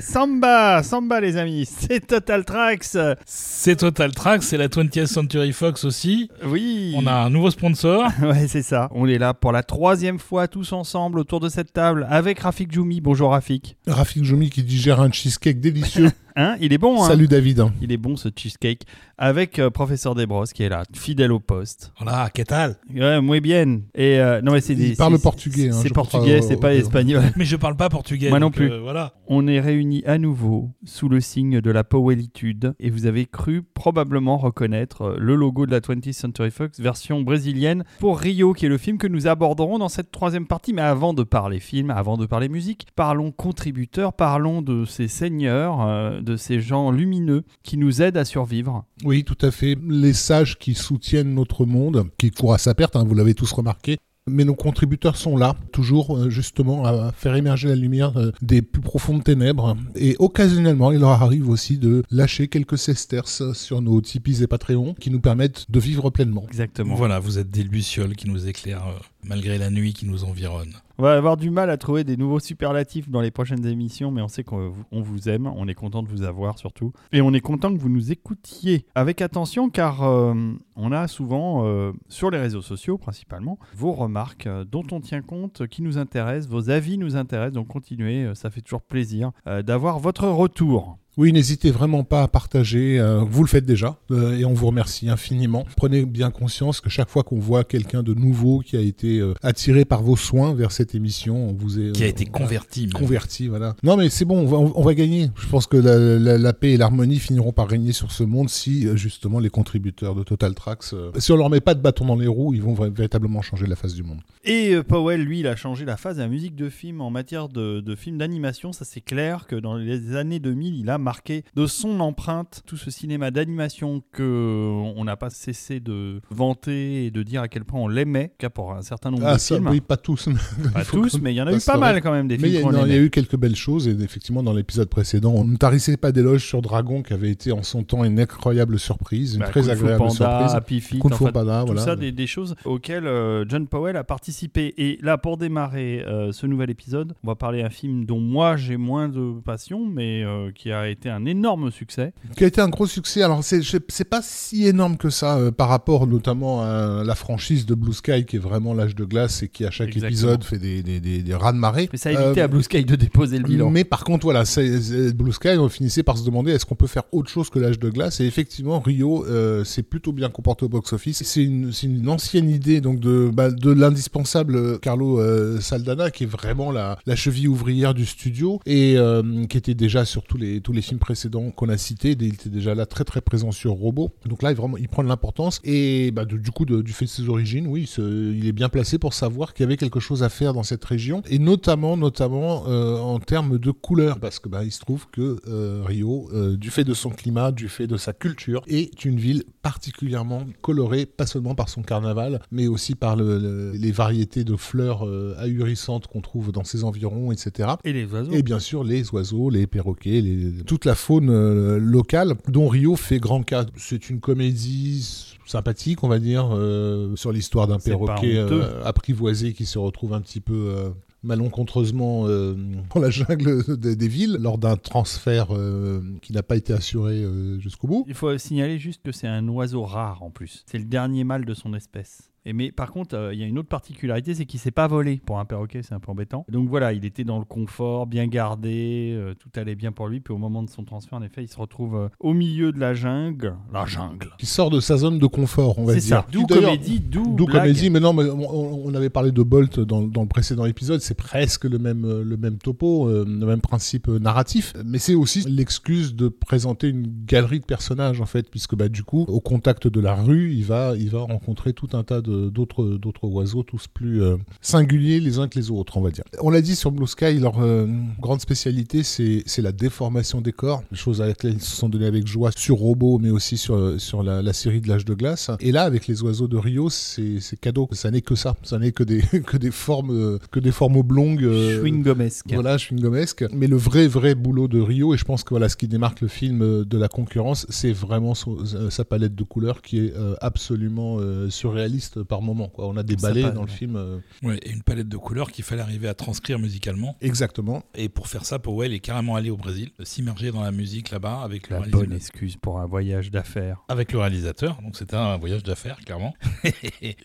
Samba, Samba les amis, c'est Total Tracks. C'est Total Tracks, c'est la 20th Century Fox aussi. Oui. On a un nouveau sponsor. ouais, c'est ça. On est là pour la troisième fois tous ensemble autour de cette table avec Rafik Joumi. Bonjour Rafik. Rafik Joumi qui digère un cheesecake délicieux. Hein Il est bon, hein Salut David. Il est bon ce cheesecake. Avec euh, Professeur Desbros qui est là, fidèle au poste. Voilà, qu'est-ce Ouais, muy bien. Et euh, non, mais c'est des. Il parle portugais. hein, C'est portugais, crois, c'est pas euh, espagnol. Mais je parle pas portugais. Moi non donc, plus. euh, voilà. On est réunis à nouveau sous le signe de la Powellitude et vous avez cru probablement reconnaître euh, le logo de la 20th Century Fox version brésilienne pour Rio qui est le film que nous aborderons dans cette troisième partie. Mais avant de parler film, avant de parler musique, parlons contributeurs, parlons de ces seigneurs, euh, de ces gens lumineux qui nous aident à survivre. Oui, tout à fait. Les sages qui soutiennent notre monde, qui courent à sa perte, hein, vous l'avez tous remarqué. Mais nos contributeurs sont là, toujours euh, justement à faire émerger la lumière euh, des plus profondes ténèbres. Et occasionnellement, il leur arrive aussi de lâcher quelques sesterces sur nos Tipis et Patreon qui nous permettent de vivre pleinement. Exactement. Voilà, vous êtes des lucioles qui nous éclairent euh, malgré la nuit qui nous environne. On va avoir du mal à trouver des nouveaux superlatifs dans les prochaines émissions, mais on sait qu'on vous- aime, on est content de vous avoir surtout, et on est content que vous nous écoutiez avec attention car euh, on a souvent, euh, sur les réseaux sociaux principalement, vos remarques euh, dont on tient compte, qui nous intéressent, vos avis nous intéressent, donc continuez, ça fait toujours plaisir d'avoir votre retour. Oui, n'hésitez vraiment pas à partager. euh, vous le faites déjà euh, et on vous remercie infiniment. Prenez bien conscience que chaque fois qu'on voit quelqu'un de nouveau qui a été euh, attiré par vos soins vers cette émission, on vous est Qui a été converti. converti. Voilà. Non, mais c'est bon, on va, on va gagner. Je pense que la, la- la paix et l'harmonie finiront par régner sur ce monde si justement les contributeurs de Total Tracks, si on leur met pas de bâton dans les roues, ils vont véritablement changer la face du monde. Et Powell, lui, il a changé la phase de la musique de film en matière de, de films d'animation. Ça, c'est clair que dans les années 2000, il a marqué de son empreinte tout ce cinéma d'animation que on n'a pas cessé de vanter et de dire à quel point on l'aimait, qu'à pour un certain nombre Ah, de ça, films. oui, pas tous. Pas tous, mais il y en a eu pas mal quand même des Mais films il y a eu quelques belles choses et effectivement dans l'épisode précédent, on ne tarissait pas d'éloges sur Dragon qui avait été en son temps une incroyable surprise, une Bah, très Kung agréable Panda, surprise. Happy Feet, Kung Fu Panda, tout voilà. ça, des, des choses auxquelles euh, John Powell a participé. Et là, pour démarrer euh, ce nouvel épisode, on va parler d'un film dont moi j'ai moins de passion, mais euh, qui a été un énorme succès. Qui a été un gros succès. Alors c'est pas si énorme que ça euh, par rapport notamment à la franchise de Blue Sky qui est vraiment l'âge de glace et qui à chaque Exactement. épisode fait des, des, des, des raz de marée. Mais ça a évité Euh, à Blue Sky de déposer le bilan. Mais par contre, voilà, c'est- c'est- Blue Sky, on finissait par se demander est-ce qu'on peut faire autre chose que l'âge de glace? Et effectivement, Rio euh, s'est plutôt bien comporté au box-office. C'est une, c'est une ancienne idée donc de, bah, de l'indispensable euh, Carlo euh, Saldana, qui est vraiment la, la cheville ouvrière du studio et euh, qui était déjà sur tous les, tous les films précédents qu'on a cités. Il était déjà là très très présent sur Robot. Donc là, il, vraiment, il prend de l'importance. Et bah, de- du coup, de- du fait de ses origines, oui, ce- il est bien placé pour savoir qu'il y avait quelque chose à faire dans cette région. Et notamment, notamment euh, en termes de couleurs. Parce que bah, il se trouve que euh, Rio, euh, du fait de son climat, du fait de sa culture, est une ville particulièrement colorée, pas seulement par son carnaval, mais aussi par le- le- les variétés de fleurs ahurissantes qu'on trouve dans ses environs, etc. Et les oiseaux. Et bien sûr, les oiseaux, les perroquets, les- toute la faune euh, locale dont Rio fait grand cas. C'est une comédie sympathique, on va dire, euh, sur l'histoire d'un perroquet euh, apprivoisé qui se retrouve un petit peu... euh, malencontreusement euh, dans la jungle des, des villes lors d'un transfert euh, qui n'a pas été assuré euh, jusqu'au bout. Il faut signaler juste que c'est un oiseau rare en plus. C'est le dernier mâle de son espèce. Et mais par contre, euh, il y a une autre particularité, c'est qu'il s'est pas volé. Pour un perroquet, c'est un peu embêtant. Donc voilà, il était dans le confort, bien gardé, euh, tout allait bien pour lui. Puis au moment de son transfert, en effet, il se retrouve euh, au milieu de la jungle. La jungle. Qui sort de sa zone de confort, on va C'est dire. ça. D'où comédie, d'où D'où comédie, mais non, mais on, on avait parlé de Bolt dans, dans le précédent épisode, c'est presque le même, le même topo, le même principe narratif, mais c'est aussi l'excuse de présenter une galerie de personnages en fait, puisque bah, du coup, au contact de la rue, il va, il va rencontrer tout un tas de- d'autres d'autres oiseaux, tous plus euh, singuliers les uns que les autres, on va dire. On l'a dit sur Blue Sky, leur euh, grande spécialité, c'est c'est la déformation des corps, chose à laquelle ils se sont donnés avec joie sur Robot, mais aussi sur, euh, sur la, la série de l'âge de glace. Et là, avec les oiseaux de Rio, c'est cadeau. Ça n'est que ça. Ça n'est que des, que des formes, euh, que des formes oblongues. euh, Chewing-gumesque. Voilà, chewing-gumesque. Mais le vrai, vrai boulot de Rio, et je pense que voilà, ce qui démarque le film euh, de la concurrence, c'est vraiment euh, sa palette de couleurs qui est euh, absolument euh, surréaliste euh, par moment. Quoi. On a des ballets dans le ouais. film. euh, Ouais, et une palette de couleurs qu'il fallait arriver à transcrire musicalement. exactement. Et pour faire ça, Powell est carrément allé au Brésil, s'immerger dans la musique là-bas avec le, La réalisateur. bonne excuse pour un voyage d'affaires. avec le réalisateur. Donc c'était un voyage d'affaires, clairement.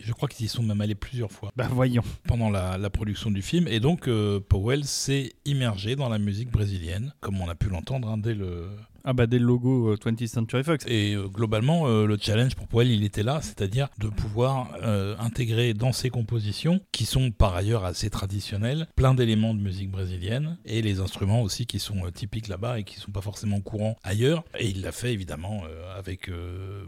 Je crois qu'ils y sont même allés plusieurs fois Bah voyons. pendant la, la production du film. Et donc euh, Powell s'est immergé dans la musique brésilienne, comme on a pu l'entendre hein, dès le... Ah bah dès le logo euh, 20th Century Fox. Et euh, globalement, euh, le challenge pour Powell, il était là, c'est-à-dire de pouvoir euh, intégrer dans ses compositions, qui sont par ailleurs assez traditionnelles, plein d'éléments de musique brésilienne, et les instruments aussi qui sont typiques là-bas et qui sont pas forcément courants ailleurs. Et il l'a fait évidemment avec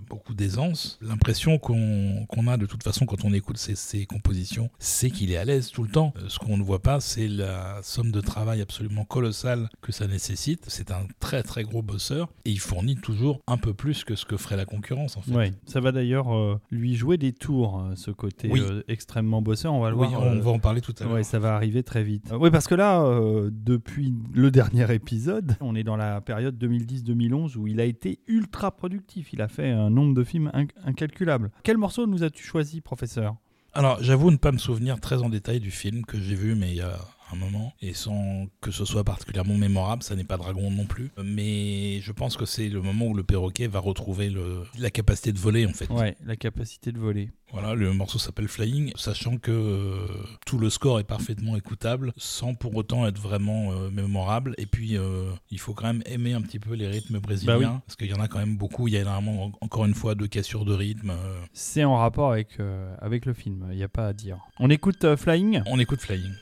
beaucoup d'aisance. L'impression qu'on qu'on a de toute façon quand on écoute ses, ses compositions, c'est qu'il est à l'aise tout le temps. Ce qu'on ne voit pas, c'est la somme de travail absolument colossale que ça nécessite. C'est un très très gros et il fournit toujours un peu plus que ce que ferait la concurrence en fait. Ouais, ça va d'ailleurs euh, lui jouer des tours, euh, ce côté Oui. euh, extrêmement bosseur. On va le Oui, voir. on va en parler tout à l'heure. Ouais, ça va arriver très vite. Oui, parce que là, depuis le dernier épisode, on est dans la période 2010-2011 où il a été ultra productif. Il a fait un nombre de films inc- incalculable. Quel morceau nous as-tu choisi, professeur? Alors, j'avoue ne pas me souvenir très en détail du film que j'ai vu, mais il y a un moment, et sans que ce soit particulièrement mémorable, ça n'est pas Dragon non plus. Mais je pense que c'est le moment où le perroquet va retrouver le, la capacité de voler, en fait. Ouais, la capacité de voler. Voilà, le morceau s'appelle Flying, sachant que euh, tout le score est parfaitement écoutable, sans pour autant être vraiment euh, mémorable. Et puis, euh, il faut quand même aimer un petit peu les rythmes brésiliens, Bah oui. parce qu'il y en a quand même beaucoup. Il y a énormément, en- encore une fois, de cassures de rythme. C'est en rapport avec, avec le film, il n'y a pas à dire. On écoute Flying? On écoute Flying.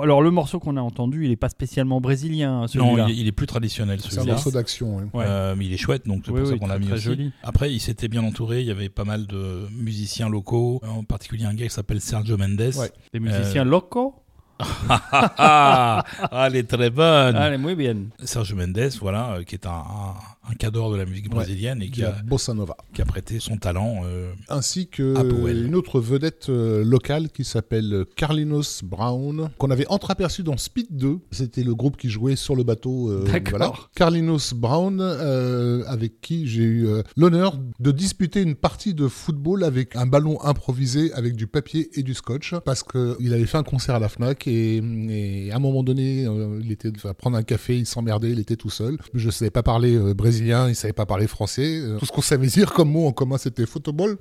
Bon, alors le morceau qu'on a entendu, il est pas spécialement brésilien, hein, Non, celui-là. il, il est plus traditionnel C'est un celui-là. morceau d'action. ouais. Ouais. Euh, mais il est chouette, donc c'est Oui, pour ça oui, qu'on l'a mis très aussi. joli. Après, il s'était bien entouré. Il y avait pas mal de musiciens locaux, en particulier un gars qui s'appelle Sergio Mendes. Ouais. Les musiciens Euh, locaux? Ah, elle est très bonne. Allez, muy bien. Sergio Mendes, voilà, euh, qui est un, un- un cadre de la musique brésilienne et qui a, bossa nova. qui a prêté son talent. euh, ainsi que À Powell. une autre vedette euh, locale qui s'appelle Carlinos Brown, qu'on avait entreaperçu dans Speed 2. C'était le groupe qui jouait sur le bateau. euh, D'accord. voilà. Carlinos Brown, euh, avec qui j'ai eu l'honneur de disputer une partie de football avec un ballon improvisé avec du papier et du scotch, parce qu'il avait fait un concert à la FNAC et, et à un moment donné, il était à prendre un café, il s'emmerdait, il était tout seul. Je ne savais pas parler euh, brésilien, il savait pas parler français. Euh, tout ce qu'on savait dire comme mot en commun, c'était photoball.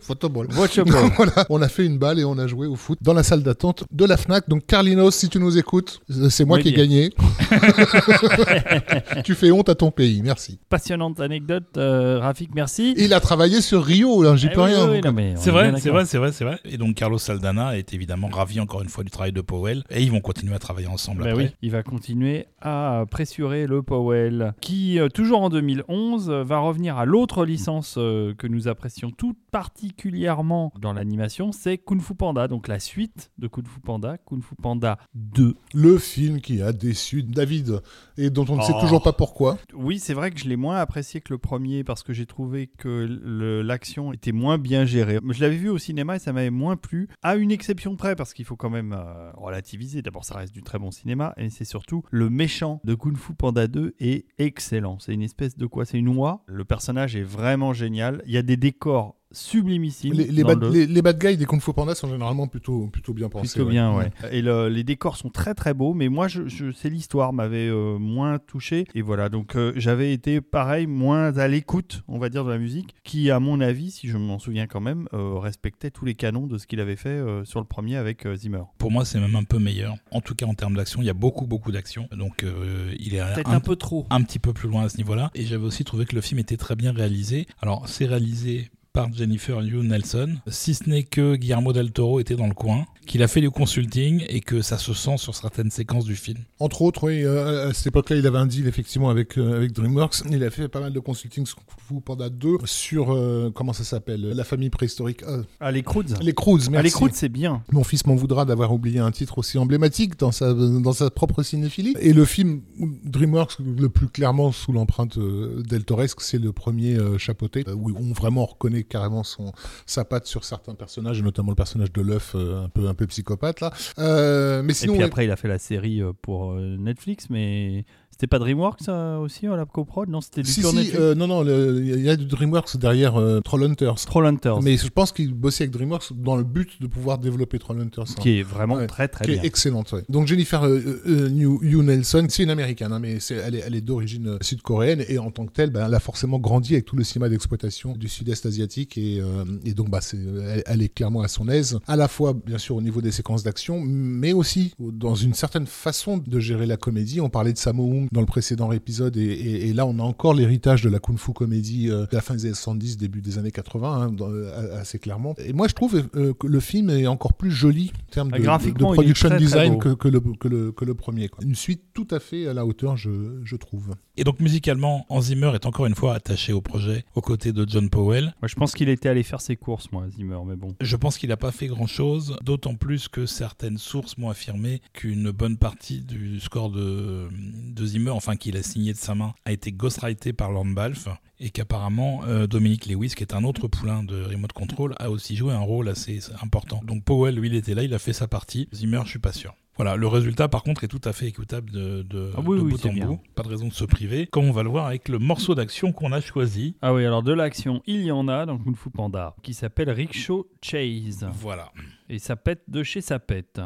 Watchable. voilà, on a fait une balle et on a joué au foot dans la salle d'attente de la Fnac. Donc Carlinos, si tu nous écoutes, euh, c'est moi Oui, qui ai bien. gagné. tu fais honte à ton pays, merci. Passionnante anecdote, euh, Rafik, merci. Il a travaillé sur Rio, là, j'y Eh peux oui, rien. oui, C'est est vrai, c'est vrai, c'est vrai, c'est vrai. Et donc Carlos Saldana est évidemment ravi encore une fois du travail de Powell et ils vont continuer à travailler ensemble Bah après. oui, il va continuer à pressurer le Powell, qui, euh, toujours en 2011, euh, va revenir à l'autre licence euh, que nous apprécions tout particulièrement dans l'animation, c'est Kung Fu Panda, donc la suite de Kung Fu Panda, Kung Fu Panda 2. Le film qui a déçu David et dont on ne sait Oh. toujours pas pourquoi. Oui, c'est vrai que je l'ai moins apprécié que le premier parce que j'ai trouvé que l'action était moins bien gérée. Je l'avais vu au cinéma et ça m'avait moins plu, à une exception près parce qu'il faut quand même euh, relativiser. D'abord, ça reste du très bon cinéma et c'est surtout le méchant de Kung Fu Panda 2 est excellent. C'est une espèce de quoi C'est une oie. Le personnage est vraiment génial. Il y a des décors sublimissimes. Les, les bad, le- les- les bad guys des Kung Fu Panda sont généralement plutôt, plutôt bien pensés. Plutôt ouais. bien, ouais. Et le- les décors sont très très beaux, mais moi, je, je- c'est l'histoire m'avait euh, moins touché. Et voilà, donc euh, j'avais été pareil, moins à l'écoute, on va dire, de la musique, qui, à mon avis, si je m'en souviens quand même, euh, respectait tous les canons de ce qu'il avait fait euh, sur le premier avec euh, Zimmer. Pour moi, c'est même un peu meilleur. En tout cas, en termes d'action, il y a beaucoup, beaucoup d'action. Donc, euh, il est Peut-être un, un peu trop. un petit peu plus loin à ce niveau-là. Et j'avais aussi trouvé que le film était très bien réalisé. Alors, c'est réalisé Jennifer Liu Nelson, si ce n'est que Guillermo del Toro était dans le coin, qu'il a fait du consulting et que ça se sent sur certaines séquences du film. Entre autres, oui, euh, à cette époque-là, il avait un deal effectivement avec, euh, avec DreamWorks. Il a fait pas mal de consulting sur Kung Fu Panda 2 sur, euh, comment ça s'appelle, la famille préhistorique. euh, Ah, les Croods. les Croods, merci. Ah, les Croods, c'est bien. Mon fils m'en voudra d'avoir oublié un titre aussi emblématique dans sa, dans sa propre cinéphilie. Et le film DreamWorks, le plus clairement sous l'empreinte euh, del Toresque, c'est le premier euh, chapeauté, où on vraiment reconnaît carrément son, sa patte sur certains personnages, et notamment le personnage de l'œuf, euh, un, peu, un peu psychopathe là. Euh, mais Et sinon, puis ouais, après, il a fait la série euh, pour euh, Netflix, mais c'était pas DreamWorks ça, aussi, euh, la coprod? Non, c'était du si, euh, non, non, il y a du DreamWorks derrière euh, Trollhunters. Trollhunters, Mais je pense qu'il bossait avec DreamWorks dans le but de pouvoir développer Trollhunters. hein. qui est vraiment Ouais. très très qui bien. est excellente. ouais. Donc Jennifer euh, euh, New- Nelson, c'est une américaine, hein, mais c'est- elle est, elle est d'origine euh, sud-coréenne et en tant que telle, ben, elle a forcément grandi avec tout le cinéma d'exploitation du sud-est asiatique et, euh, et donc bah, c'est, elle, elle est clairement à son aise, à la fois bien sûr au niveau des séquences d'action, mais aussi dans une certaine façon de gérer la comédie. On parlait de Sammo Hung dans le précédent épisode et, et- et là on a encore l'héritage de la kung fu comédie euh, de la fin des années 70, début des années 80, hein, dans- euh, assez clairement. Et moi je trouve euh, que le film est encore plus joli en termes de, de est production très, design que, que le, que, le, que le premier. quoi. Une suite tout à fait à la hauteur, je, je trouve. Et donc, musicalement, Hans Zimmer est encore une fois attaché au projet, aux côtés de John Powell. Moi, je pense qu'il était allé faire ses courses, moi, Zimmer, mais bon. Je pense qu'il n'a pas fait grand-chose, d'autant plus que certaines sources m'ont affirmé qu'une bonne partie du score de, de Zimmer, enfin qu'il a signé de sa main, a été ghostwrité par Lorne Balfe et qu'apparemment euh, Dominique Lewis, qui est un autre poulain de Remote Control, a aussi joué un rôle assez important. Donc Powell, lui, il était là, il a fait sa partie. Zimmer, je suis pas sûr. Voilà, le résultat par contre est tout à fait écoutable de, de, Ah oui, de oui, bout en bien. bout. Pas de raison de se priver, comme on va le voir avec le morceau d'action qu'on a choisi. Ah oui, alors de l'action, il y en a dans Kung Fu Panda, qui s'appelle Rickshaw Chase. Voilà. Et ça pète de chez ça pète.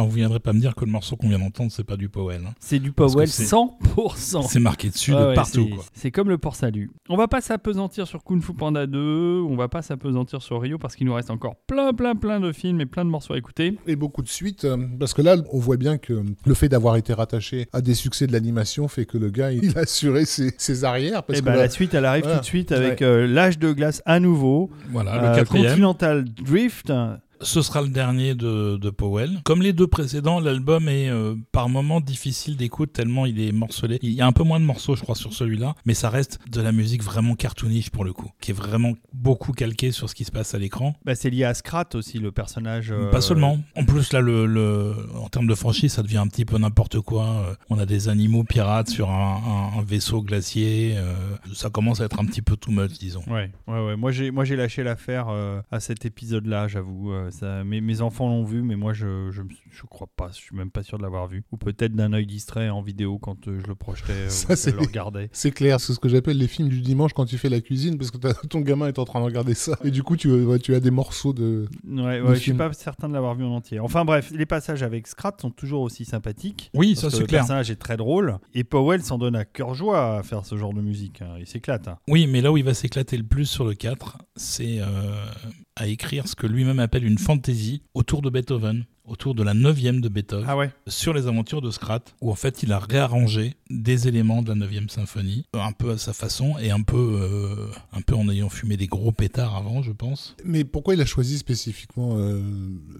Enfin, vous viendrez pas me dire que le morceau qu'on vient d'entendre, c'est pas du Powell. hein. C'est du Powell c'est- 100%. C'est marqué dessus Ouais, de ouais, partout, c'est- comme le port salut. On va pas s'apesantir sur Kung Fu Panda 2, on va pas s'apesantir sur Rio parce qu'il nous reste encore plein, plein, plein de films et plein de morceaux à écouter. Et beaucoup de suites, euh, parce que là, on voit bien que le fait d'avoir été rattaché à des succès de l'animation fait que le gars, il a assuré ses, ses arrières. Parce et que ben là- la suite, elle arrive voilà. tout de suite avec euh, l'âge de glace à nouveau. Voilà, Euh, le quatrième. Continental Drift. Ce sera le dernier de, de Powell. Comme les deux précédents, l'album est euh, par moments difficile d'écoute tellement il est morcelé. Il y a un peu moins de morceaux, je crois, sur celui-là, mais ça reste de la musique vraiment cartoonish pour le coup, qui est vraiment beaucoup calquée sur ce qui se passe à l'écran. Bah, c'est lié à Scrat aussi, le personnage. euh, Pas seulement. En plus, là, le, le- en termes de franchise, ça devient un petit peu n'importe quoi. Euh, On a des animaux pirates sur un, un- un vaisseau glacier. euh, ça commence à être un petit peu too much, disons. Ouais, ouais, ouais. Moi, j'ai, lâché l'affaire à cet épisode-là, j'avoue. Ça, mes, mes enfants l'ont vu, mais moi, je, je, je crois pas. Je suis même pas sûr de l'avoir vu. Ou peut-être d'un œil distrait en vidéo quand euh, je le projetais euh, Ça, ou je c'est- le regardais. C'est clair, c'est ce que j'appelle les films du dimanche quand tu fais la cuisine, parce que ton gamin est en train de regarder ça. Et du coup, tu, ouais, tu as des morceaux de. Ouais, Le je suis pas certain de l'avoir vu en entier. Enfin bref, les passages avec Scrat sont toujours aussi sympathiques. Oui, ça c'est le clair. personnage est très drôle. Et Powell s'en donne à cœur joie à faire ce genre de musique. hein. Il s'éclate. hein. Oui, mais là où il va s'éclater le plus sur le 4, c'est euh, à écrire ce que lui-même appelle une fantaisie autour de Beethoven, autour de la neuvième de Beethoven, Ah ouais sur les aventures de Scrat, où en fait il a réarrangé des éléments de la neuvième symphonie, un peu à sa façon et un peu, euh, un peu en ayant fumé des gros pétards avant, je pense. Mais pourquoi il a choisi spécifiquement euh,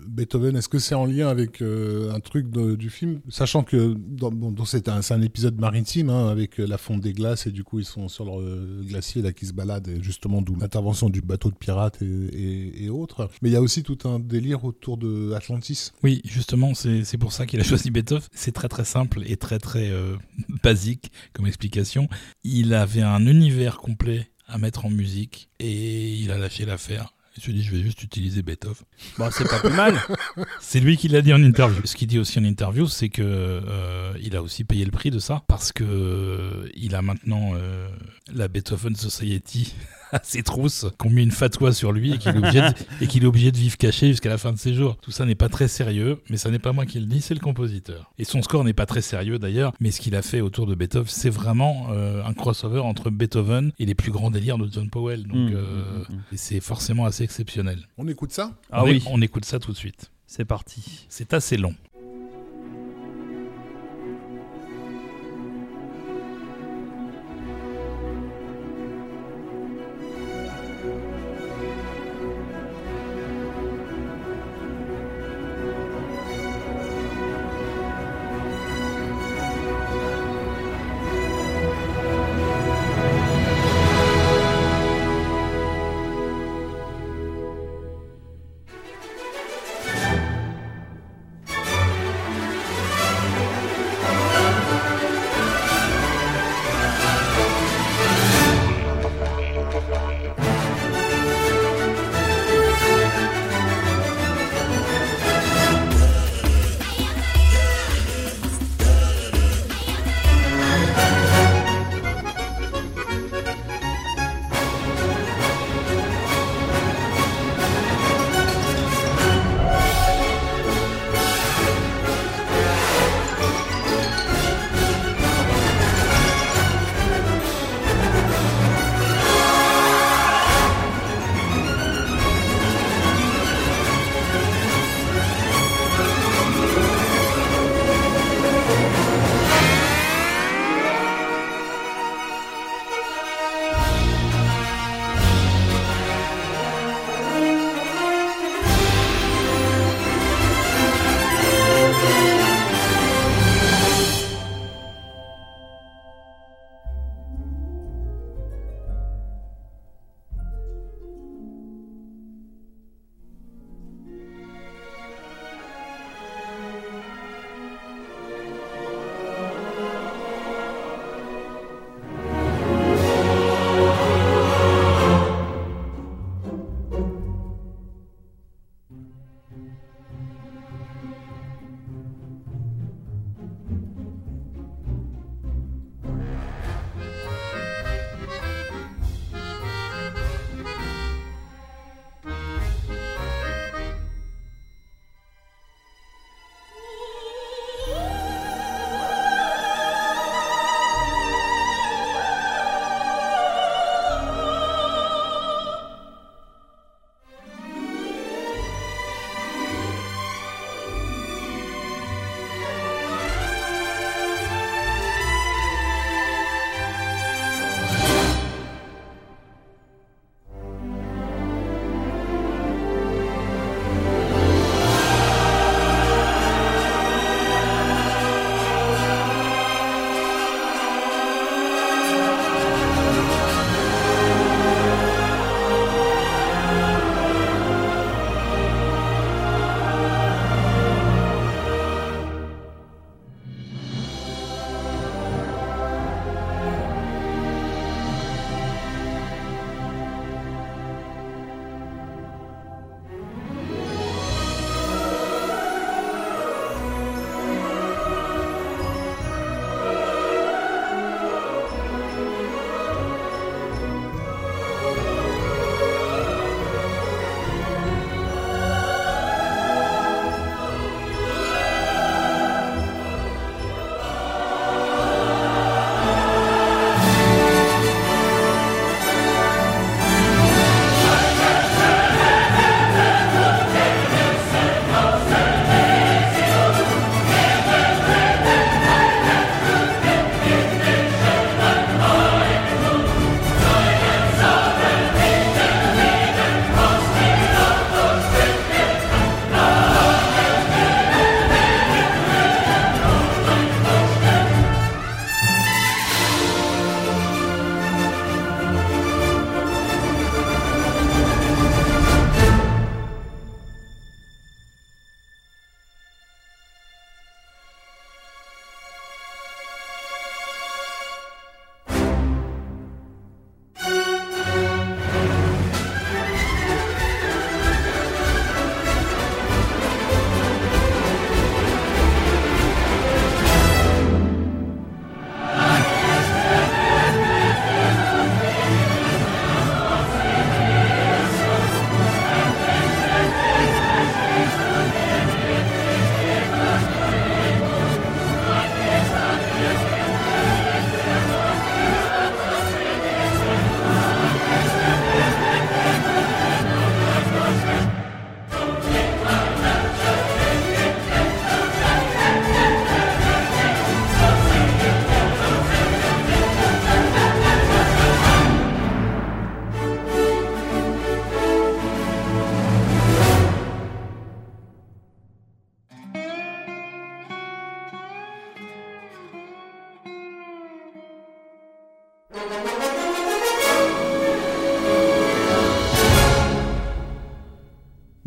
Beethoven? Est-ce que c'est en lien avec euh, un truc de- du film? Sachant que dans, bon, dans- c'est un, c'est un épisode maritime hein, avec la fonte des glaces et du coup ils sont sur le euh, glacier là qui se balade et justement d'où l'intervention du bateau de pirates et, et- et autres. Mais il y a aussi tout un délire autour de Atlantis. Oui, justement, c'est c'est pour ça qu'il a choisi Beethoven. C'est très très simple et très très euh, basique comme explication. Il avait un univers complet à mettre en musique et il a lâché l'affaire. Il se dit, je vais juste utiliser Beethoven. Bon, c'est pas plus mal. C'est lui qui l'a dit en interview. Ce qu'il dit aussi en interview, c'est que euh, il a aussi payé le prix de ça parce que euh, il a maintenant euh, la Beethoven Society à ses trousses, qui ont mis une fatwa sur lui et qu'il est obligé de, et qu'il est obligé de vivre caché jusqu'à la fin de ses jours. Tout ça n'est pas très sérieux, mais ça n'est pas moi qui le dis, c'est le compositeur. Et son score n'est pas très sérieux d'ailleurs, mais ce qu'il a fait autour de Beethoven, c'est vraiment euh, un crossover entre Beethoven et les plus grands délires de John Powell. Donc Mmh, euh, mmh, mmh. et c'est forcément assez exceptionnel. On écoute ça? Ah on, oui, on écoute ça tout de suite. c'est parti. C'est assez long.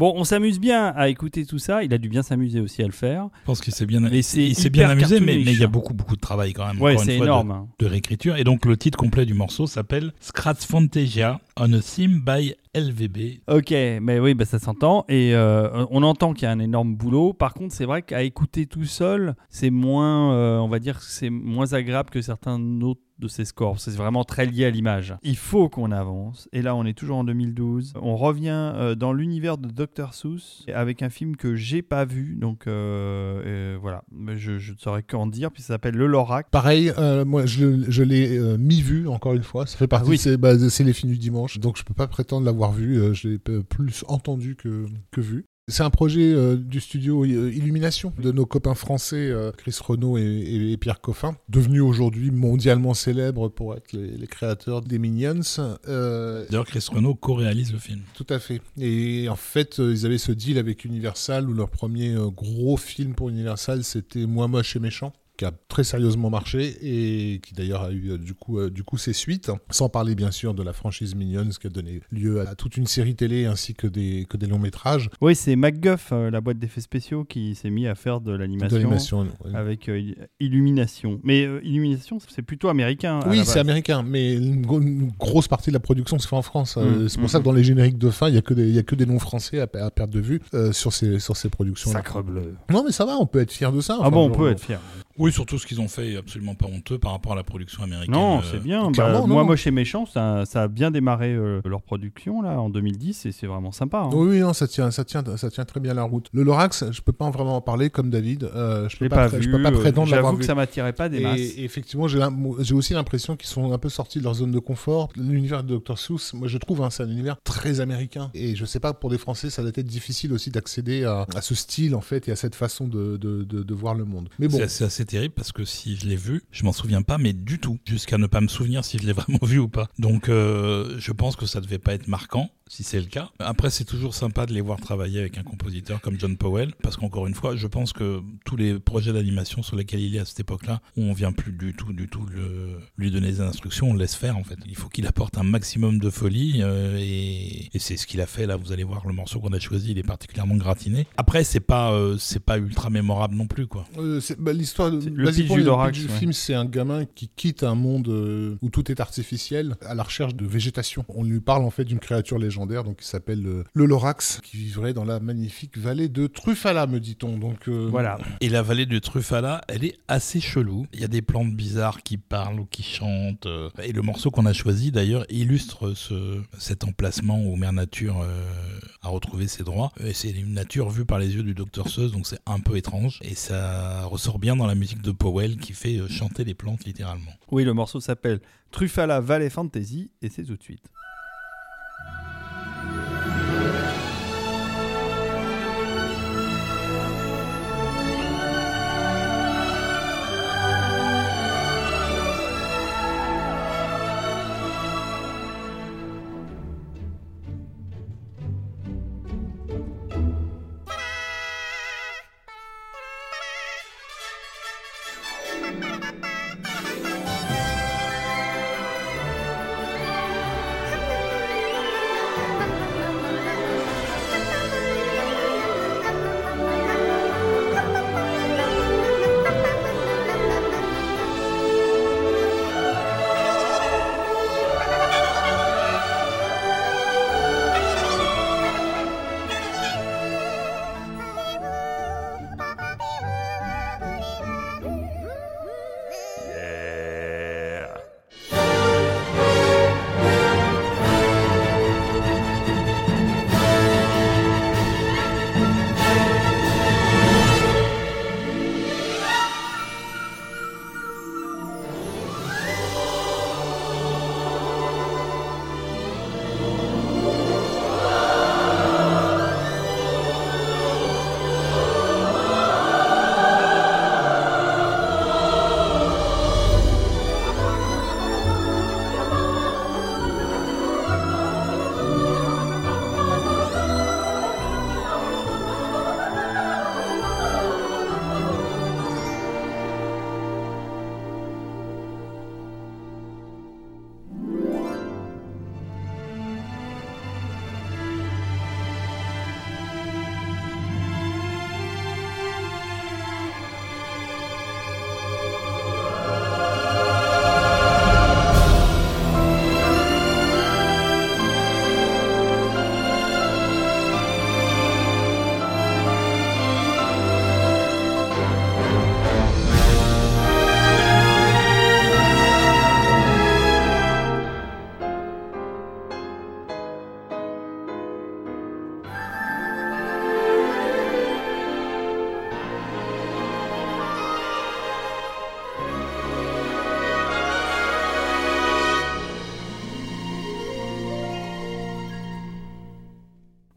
Bon, on s'amuse bien à écouter tout ça. Il a dû bien s'amuser aussi à le faire. Je pense qu'il s'est bien, Mais il s'est bien amusé, mais, il y a beaucoup, beaucoup de travail quand même. Ouais, c'est de- énorme. hein. de réécriture. Et donc le titre complet du morceau s'appelle Scratch Fantasia on a Theme by LVB. Ok, mais oui, bah, ça s'entend. Et euh, on entend qu'il y a un énorme boulot. Par contre, c'est vrai qu'à écouter tout seul, c'est moins, euh, on va dire, c'est moins agréable que certains autres de ces scores. C'est vraiment très lié à l'image. Il faut qu'on avance. Et là, on est toujours en 2012. On revient euh, dans l'univers de Dr. Seuss avec un film que j'ai pas vu. Donc euh, euh, voilà, Mais je, je ne saurais qu'en dire. Puis ça s'appelle Le Lorac. Pareil, euh, moi je, je l'ai euh, mi-vu encore une fois. Ça fait partie Ah oui. de ces- bah, c'est les films du dimanche, donc je peux pas prétendre l'avoir vu. je l'ai plus entendu que, que vu. C'est un projet euh, du studio euh, Illumination de nos copains français euh, Chris Renault et, et- et Pierre Coffin, devenus aujourd'hui mondialement célèbres pour être les, les créateurs des Minions. Euh, D'ailleurs, Chris Renault co-réalise le film. tout à fait. Et en fait, ils avaient ce deal avec Universal où leur premier gros film pour Universal, c'était Moi moche et méchant qui a très sérieusement marché et qui d'ailleurs a eu euh, du coup euh, du coup ses suites sans parler bien sûr de la franchise Minions qui a donné lieu à toute une série télé ainsi que des que des longs métrages Oui, c'est MacGuff, euh, la boîte d'effets spéciaux, qui s'est mis à faire de l'animation. avec euh, Il- Illumination. Mais euh, Illumination, c'est plutôt américain. Oui, c'est américain, mais une, gro- une grosse partie de la production se fait en France. Euh, Mm, c'est pour ça que mm. dans les génériques de fin, il y a que des, il y a que des noms français à, à perdre de vue euh, sur ces sur ces productions. Sacre bleu. Non, mais ça va, on peut être fier de ça. ah bon, on genre, peut être fier. Oui, surtout ce qu'ils ont fait est absolument pas honteux par rapport à la production américaine. Non, euh, c'est bien. Bah, non. Moi, Moche et Méchant, ça, ça a bien démarré euh, leur production là en 2010 et c'est vraiment sympa. hein. Oui, oui, non, ça tient, ça tient, ça tient très bien la route. Le Lorax, je peux pas vraiment en parler comme David. Euh, je peux l'ai pas, pas, vu. je peux pas euh, prétendre l'avoir J'avoue vu. que ça m'attirait pas des masses. Et, et effectivement, j'ai aussi l'impression qu'ils sont un peu sortis de leur zone de confort. L'univers de Dr. Seuss, moi je trouve, hein, c'est un univers très américain. Et je sais pas, pour des Français, ça doit être difficile aussi d'accéder à, à ce style, en fait, et à cette façon de, de, de, de voir le monde. Mais bon, C'est assez, terrible parce que si je l'ai vu, je m'en souviens pas, mais du tout, jusqu'à ne pas me souvenir si je l'ai vraiment vu ou pas. Donc euh, je pense que ça devait pas être marquant, si c'est le cas. Après, c'est toujours sympa de les voir travailler avec un compositeur comme John Powell, parce qu'encore une fois, je pense que tous les projets d'animation sur lesquels il est à cette époque-là, on vient plus du tout, du tout le, lui donner des instructions, on le laisse faire en fait. Il faut qu'il apporte un maximum de folie euh, et, et c'est ce qu'il a fait là. Vous allez voir le morceau qu'on a choisi, il est particulièrement gratiné. Après, c'est pas, euh, c'est pas ultra mémorable non plus quoi. Euh, bah, l'histoire de C'est le basiquement, pitch du pitch ouais. film, c'est un gamin qui quitte un monde où tout est artificiel à la recherche de végétation. On lui parle en fait d'une créature légendaire donc qui s'appelle euh, le Lorax, qui vivrait dans la magnifique vallée de Truffala, me dit-on. Donc euh, Voilà. Et la vallée de Truffala, elle est assez chelou. Il y a des plantes bizarres qui parlent ou qui chantent. euh, Et le morceau qu'on a choisi, d'ailleurs, illustre ce, cet emplacement où Mère Nature euh, a retrouvé ses droits. Et c'est une nature vue par les yeux du Dr Seuss, donc c'est un peu étrange. Et ça ressort bien dans la musique de Powell qui fait euh, chanter les plantes littéralement. Oui, le morceau s'appelle Truffala Valley Fantasy et c'est tout de suite.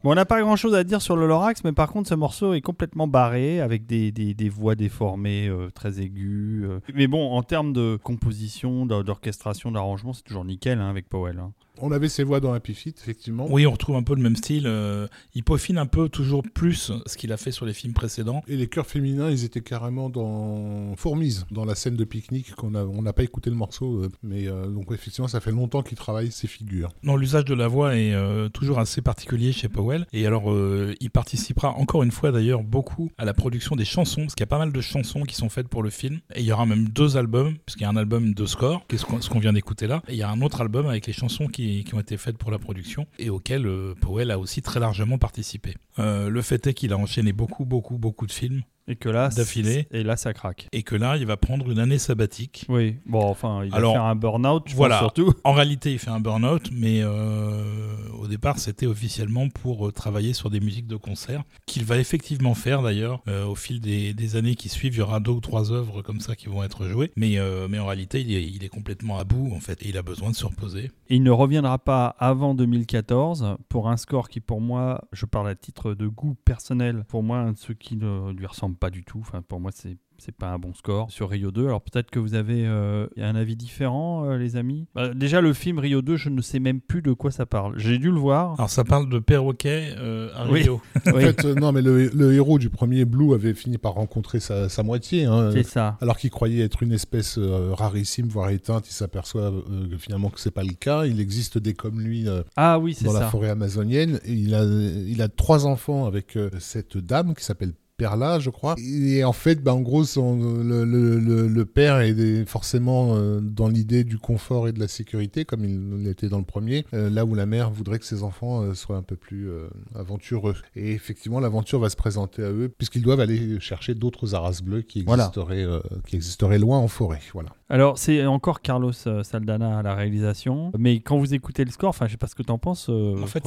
On n'a pas grand chose à dire sur le Lorax, mais par contre, ce morceau est complètement barré avec des, des, voix déformées euh, très aiguës. euh. Mais bon, en termes de composition, d'or- d'orchestration, d'arrangement, c'est toujours nickel hein, avec Powell. hein. On avait ses voix dans Happy Feet, effectivement. Oui, on retrouve un peu le même style. euh, il peaufine un peu toujours plus ce qu'il a fait sur les films précédents. Et les chœurs féminins, ils étaient carrément dans Fourmise, dans la scène de pique-nique qu'on a, on n'a pas écouté le morceau, euh, mais euh, donc effectivement, ça fait longtemps qu'il travaille ces figures. Non, l'usage de la voix est euh, toujours assez particulier chez Powell. Et alors, il participera encore une fois d'ailleurs beaucoup à la production des chansons, parce qu'il y a pas mal de chansons qui sont faites pour le film. Et il y aura même deux albums, puisqu'il y a un album de score, qui est ce qu'on ce qu'on vient d'écouter là. Et il y a un autre album avec les chansons qui, qui ont été faites pour la production, et auquel euh, Powell a aussi très largement participé. Euh, le fait est qu'il a enchaîné beaucoup, beaucoup, beaucoup de films, Et que là, D'affilée. Et là, ça craque. et que là, il va prendre une année sabbatique. Oui, bon, enfin, il Alors, va faire un burn-out, je voilà. pense surtout. En réalité, il fait un burn-out, mais euh, au départ, c'était officiellement pour euh, travailler sur des musiques de concert, qu'il va effectivement faire d'ailleurs. Euh, au fil des, des années qui suivent, il y aura deux ou trois œuvres comme ça qui vont être jouées, mais, euh, mais en réalité, il est, il est complètement à bout, en fait, et il a besoin de se reposer. Il ne reviendra pas avant 2014 pour un score qui, pour moi, je parle à titre de goût personnel, pour moi, un de ceux qui ne lui ressemble pas du tout. Enfin, pour moi, c'est c'est pas un bon score sur Rio 2. Alors peut-être que vous avez euh, un avis différent, euh, les amis? Bah, déjà, le film Rio 2, je ne sais même plus de quoi ça parle. J'ai dû le voir. Alors, ça parle de perroquet euh, à Oui. Rio. En Oui, fait, euh, non, mais le, le héros du premier Blue avait fini par rencontrer sa, sa moitié. hein, c'est ça. Alors qu'il croyait être une espèce euh, rarissime, voire éteinte, il s'aperçoit euh, que finalement que c'est pas le cas. Il existe des comme lui euh, Ah oui, c'est dans la ça. forêt amazonienne. Et il a, il a trois enfants avec euh, cette dame qui s'appelle Perla, je crois. Et en fait, bah, en gros, son- le, le- le- le père est forcément euh, dans l'idée du confort et de la sécurité, comme il l'était dans le premier, euh, là où la mère voudrait que ses enfants euh, soient un peu plus aventureux. Et effectivement, l'aventure va se présenter à eux, puisqu'ils doivent aller chercher d'autres aras bleus qui existeraient, qui existeraient loin en forêt. Voilà. Alors, c'est encore Carlos euh, Saldana à la réalisation. Mais quand vous écoutez le score, enfin, je sais pas ce que tu en penses. euh, En fait,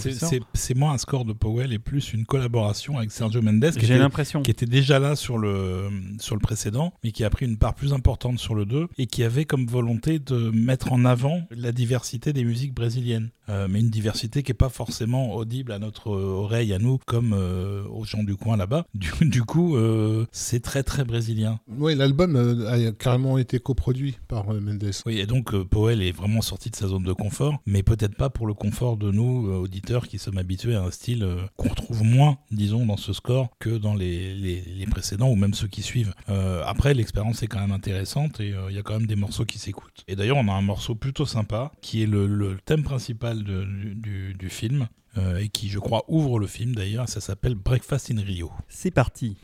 c'est- moins un score de Powell et plus une collaboration avec Sergio Mendes, qui J'ai était, l'impression. qui était déjà là sur le, sur le précédent, mais qui a pris une part plus importante sur le 2 et qui avait comme volonté de mettre en avant la diversité des musiques brésiliennes. Euh, mais une diversité qui n'est pas forcément audible à notre euh, oreille, à nous, comme euh, aux gens du coin là-bas. Du, du coup, euh, c'est très très brésilien. Oui, l'album a carrément été coproduit par euh, Mendes. Oui, et donc euh, Powell est vraiment sorti de sa zone de confort, mais peut-être pas pour le confort de nous, euh, auditeurs, qui sommes habitués à un style euh, qu'on retrouve moins, disons, dans ce score que dans les, les- les précédents ou même ceux qui suivent. Euh, après, l'expérience est quand même intéressante et euh, il y a quand même des morceaux qui s'écoutent. Et d'ailleurs, on a un morceau plutôt sympa qui est le, le thème principal de- du, du- du film. euh, et qui, je crois, ouvre le film d'ailleurs, ça s'appelle Breakfast in Rio. C'est parti.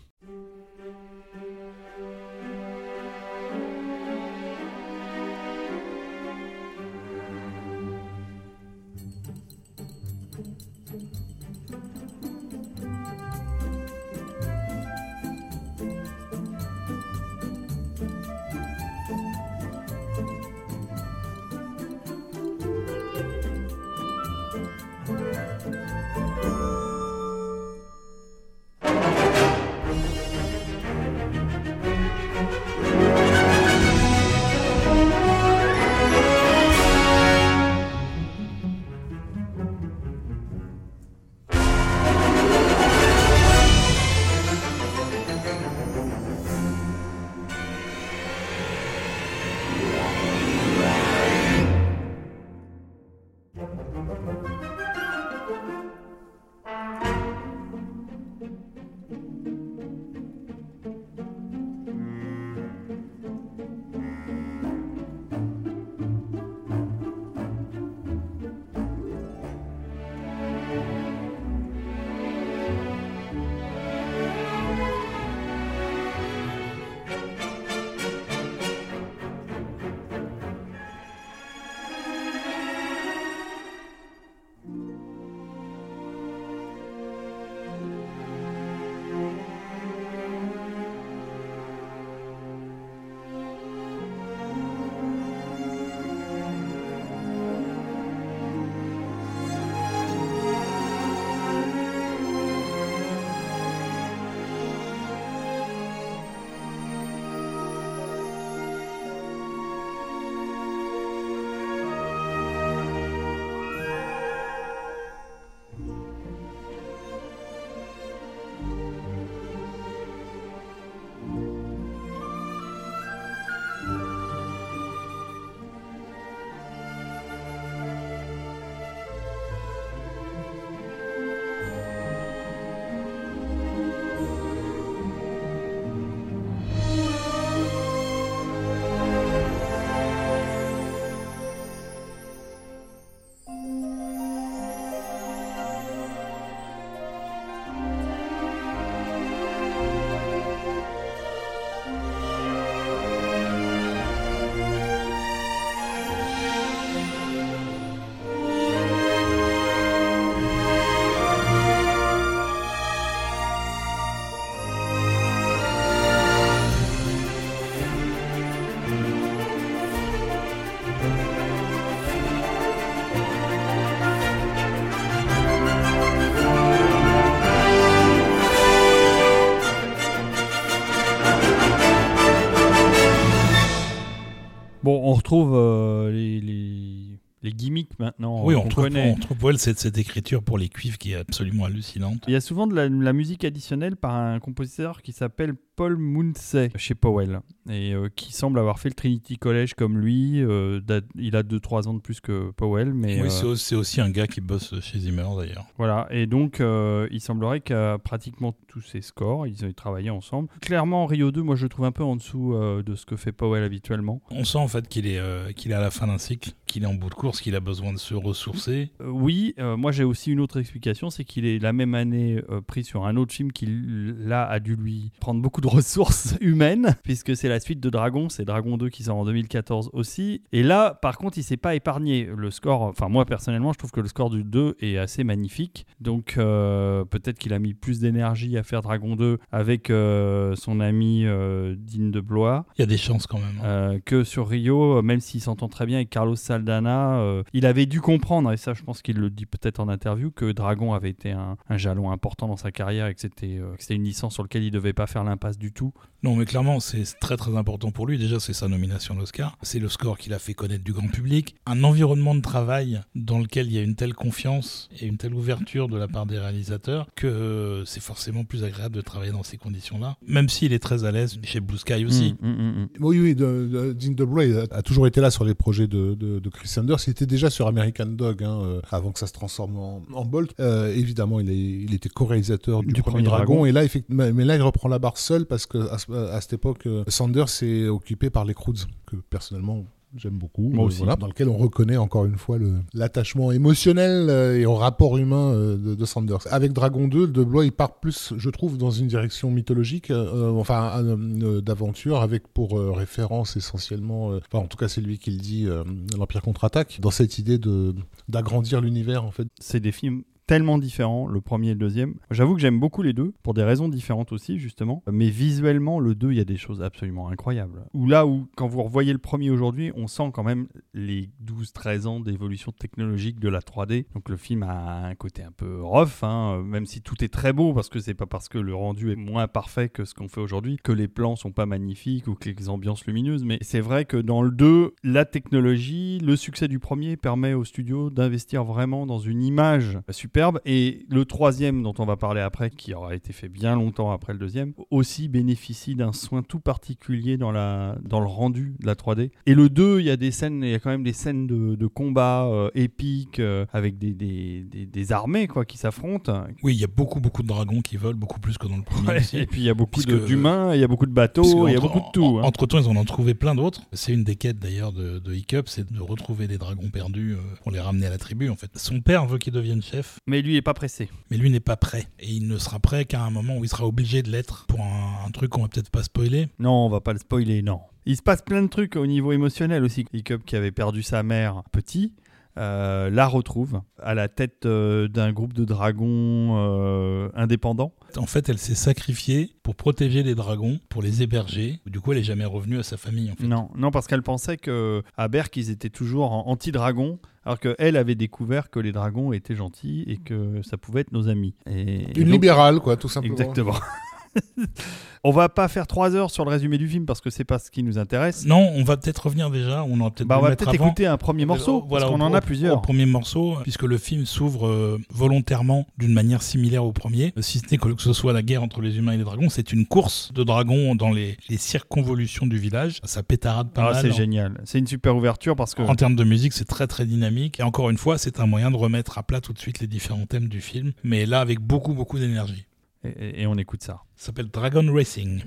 Retrouve euh, maintenant. Oui, euh, on trouve, connaît. on trouve cette, cette écriture pour les cuivres qui est absolument hallucinante. Il y a souvent de la, la musique additionnelle par un compositeur qui s'appelle Paul Mounsey chez Powell et euh, qui semble avoir fait le Trinity College comme lui. euh, il a 2-3 ans de plus que Powell, mais oui, euh, c'est au- c'est aussi un gars qui bosse chez Zimmer d'ailleurs. voilà. Et donc, il semblerait qu'à pratiquement tous ses scores, ils ont travaillé ensemble. Clairement, Rio 2, moi je le trouve un peu en dessous de ce que fait Powell habituellement. On sent en fait qu'il est, qu'il est à la fin d'un cycle, qu'il est en bout de course, qu'il a besoin de se ressourcer. Euh, oui, euh, moi j'ai aussi une autre explication, c'est qu'il est la même année euh, pris sur un autre film qui là a dû lui prendre beaucoup de ressources humaines, puisque c'est la suite de Dragon, c'est Dragon 2 qui sort en 2014 aussi. Et là, par contre, il s'est pas épargné. Le score, enfin moi personnellement, je trouve que le score du 2 est assez magnifique. Donc euh, peut-être qu'il a mis plus d'énergie à faire Dragon 2 avec son ami Dean de Blois. Il y a des chances quand même. hein. Que sur Rio, même s'il s'entend très bien avec Carlos Saldana, il avait dû comprendre, et ça je pense qu'il le dit peut-être en interview, que Dragon avait été un, un jalon important dans sa carrière et que c'était euh, que c'était une licence sur laquelle il devait pas faire l'impasse du tout. Non, mais clairement, c'est très très important pour lui. Déjà, c'est sa nomination à l'Oscar. C'est le score qu'il a fait connaître du grand public. Un environnement de travail dans lequel il y a une telle confiance et une telle ouverture de la part des réalisateurs que euh, c'est forcément plus agréable de travailler dans ces conditions-là. Même s'il est très à l'aise chez Blue Sky aussi. Mm, mm, mm. Oui, oui, de, de, Dean DeBlois a, a toujours été là sur les projets de, de, de Chris Sanders. Il était déjà sur American Dog hein, euh, avant que ça se transforme en, en Bolt. Euh, évidemment, il, est, il était co-réalisateur du, Du premier premier Dragon. Dragon. Et là, effectivement, mais, là, il reprend la barre seul parce que à cette époque, euh, Sanders est occupé par les Croods, que personnellement. J'aime beaucoup, Moi euh, aussi. voilà, dans lequel on reconnaît encore une fois l'attachement émotionnel euh, et au rapport humain euh, de, de Sanders. Avec Dragon 2, De Blois il part plus, je trouve, dans une direction mythologique, euh, enfin euh, d'aventure, avec pour euh, référence essentiellement, enfin en tout cas c'est lui qui le dit, l'Empire contre-attaque, dans cette idée de d'agrandir l'univers en fait. C'est des films tellement différents, le premier et le deuxième. J'avoue que j'aime beaucoup les deux, pour des raisons différentes aussi, justement. Mais visuellement, le 2, il y a des choses absolument incroyables. Ou là où, quand vous revoyez le premier aujourd'hui, on sent quand même les 12-13 ans d'évolution technologique de la 3D. Donc le film a un côté un peu rough, hein, même si tout est très beau, parce que c'est pas parce que le rendu est moins parfait que ce qu'on fait aujourd'hui, que les plans sont pas magnifiques ou que les ambiances lumineuses. Mais c'est vrai que dans le 2, la technologie, le succès du premier permet au studio d'investir vraiment dans une image superbe. Et le troisième, dont on va parler après, qui aura été fait bien longtemps après le deuxième, aussi bénéficie d'un soin tout particulier dans, la, dans le rendu de la 3D. Et le 2, il y a des scènes, il y a quand même des scènes de, de combat euh, épiques euh, avec des, des, des- des armées quoi, qui s'affrontent. Oui, il y a beaucoup beaucoup de dragons qui volent, beaucoup plus que dans le premier Ouais. Et puis il y a beaucoup d'humains, il y a beaucoup de bateaux, il y a beaucoup de tout. hein. Entre temps, ils en ont trouvé plein d'autres. C'est une des quêtes d'ailleurs de, de Hiccup, c'est de retrouver des dragons perdus euh, pour les ramener à la tribu. En fait, son père veut qu'il devienne chef, Mais lui, il est pas pressé. mais lui n'est pas prêt. Et il ne sera prêt qu'à un moment où il sera obligé de l'être pour un, un truc qu'on va peut-être pas spoiler. Non, on va pas le spoiler, non. Il se passe plein de trucs au niveau émotionnel aussi. Hiccup qui avait perdu sa mère petit, euh, la retrouve à la tête euh, d'un groupe de dragons euh, indépendants. En fait, elle s'est sacrifiée pour protéger les dragons, pour les héberger. Du coup, elle est jamais revenue à sa famille. En fait. Non, non, parce qu'elle pensait que à Berk ils étaient toujours en anti-dragon, alors qu'elle avait découvert que les dragons étaient gentils et que ça pouvait être nos amis. Et, et Une donc- libérale, quoi, tout simplement. Exactement. On va pas faire trois heures sur le résumé du film parce que c'est pas ce qui nous intéresse. Non, on va peut-être revenir déjà. On aura peut-être Bah, on va peut-être écouter un premier morceau, Voilà, parce qu'on en a plusieurs. Au premier morceau, puisque le film s'ouvre euh, volontairement d'une manière similaire au premier, si ce n'est que ce soit la guerre entre les humains et les dragons, c'est une course de dragons dans les, les circonvolutions du village. Ça pétarade pas Ah, mal. c'est En- génial. C'est une super ouverture parce que En termes de musique, c'est très très dynamique. Et encore une fois, c'est un moyen de remettre à plat tout de suite les différents thèmes du film, mais là avec beaucoup beaucoup d'énergie. Et, on écoute ça. Ça s'appelle Dragon Racing.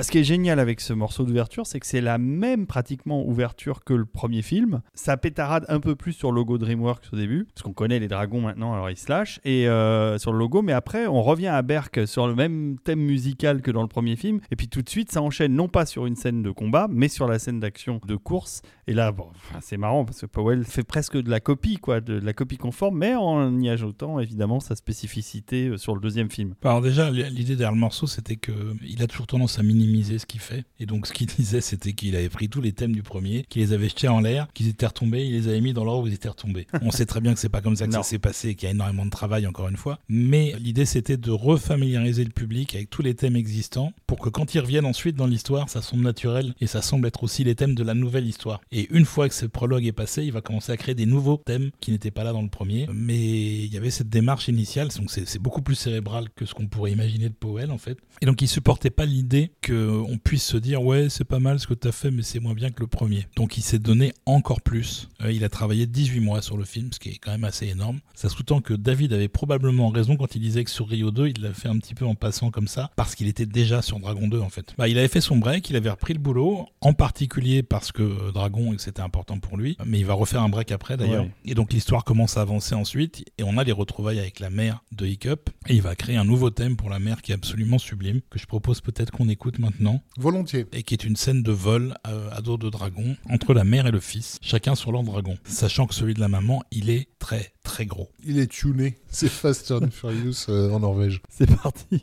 Bon, ce qui est génial avec ce morceau d'ouverture, c'est que c'est la même pratiquement ouverture que le premier film. Ça pétarade un peu plus sur le logo DreamWorks au début, parce qu'on connaît les dragons maintenant, alors ils se lâchent, et euh, sur le logo, mais après on revient à Berk sur le même thème musical que dans le premier film, et puis tout de suite ça enchaîne non pas sur une scène de combat, mais sur la scène d'action de course. Et là, bon, c'est marrant parce que Powell fait presque de la copie, quoi, de, la copie conforme, mais en y ajoutant évidemment sa spécificité euh, sur le deuxième film. Alors déjà, l'idée derrière le morceau, c'était que il a toujours tendance à minimiser ce qu'il fait. Et donc ce qu'il disait, c'était qu'il avait pris tous les thèmes du premier, qu'il les avait jetés en l'air, qu'ils étaient retombés, il les avait mis dans l'ordre où ils étaient retombés. On sait très bien que c'est pas comme ça que Non. ça s'est passé, et qu'il y a énormément de travail encore une fois. Mais l'idée, c'était de refamiliariser le public avec tous les thèmes existants pour que quand ils reviennent ensuite dans l'histoire, ça semble naturel et ça semble être aussi les thèmes de la nouvelle histoire. Et une fois que ce prologue est passé, il va commencer à créer des nouveaux thèmes qui n'étaient pas là dans le premier. Mais il y avait cette démarche initiale, donc c'est beaucoup plus cérébral que ce qu'on pourrait imaginer de Powell en fait. Et donc il supportait pas l'idée qu'on puisse se dire ouais c'est pas mal ce que t'as fait mais c'est moins bien que le premier. Donc il s'est donné encore plus. Euh, il a travaillé 18 mois sur le film, ce qui est quand même assez énorme. Ça sous-tend que David avait probablement raison quand il disait que sur Rio 2 il l'a fait un petit peu en passant comme ça parce qu'il était déjà sur Dragon 2 en fait. Bah, il avait fait son break, il avait repris le boulot, en particulier parce que euh, Dragon c'était important pour lui, mais il va refaire un break après d'ailleurs. Ouais. Et donc l'histoire commence à avancer ensuite et on a les retrouvailles avec la mère de Hiccup et il va créer un nouveau thème pour la mère qui est absolument sublime que je propose peut-être qu'on écoute maintenant Volontiers. et qui est une scène de vol euh, à dos de dragon entre la mère et le fils, chacun sur leur dragon, sachant que celui de la maman, il est très très gros. Il est tuné. C'est Fast and Furious euh, en Norvège. C'est parti.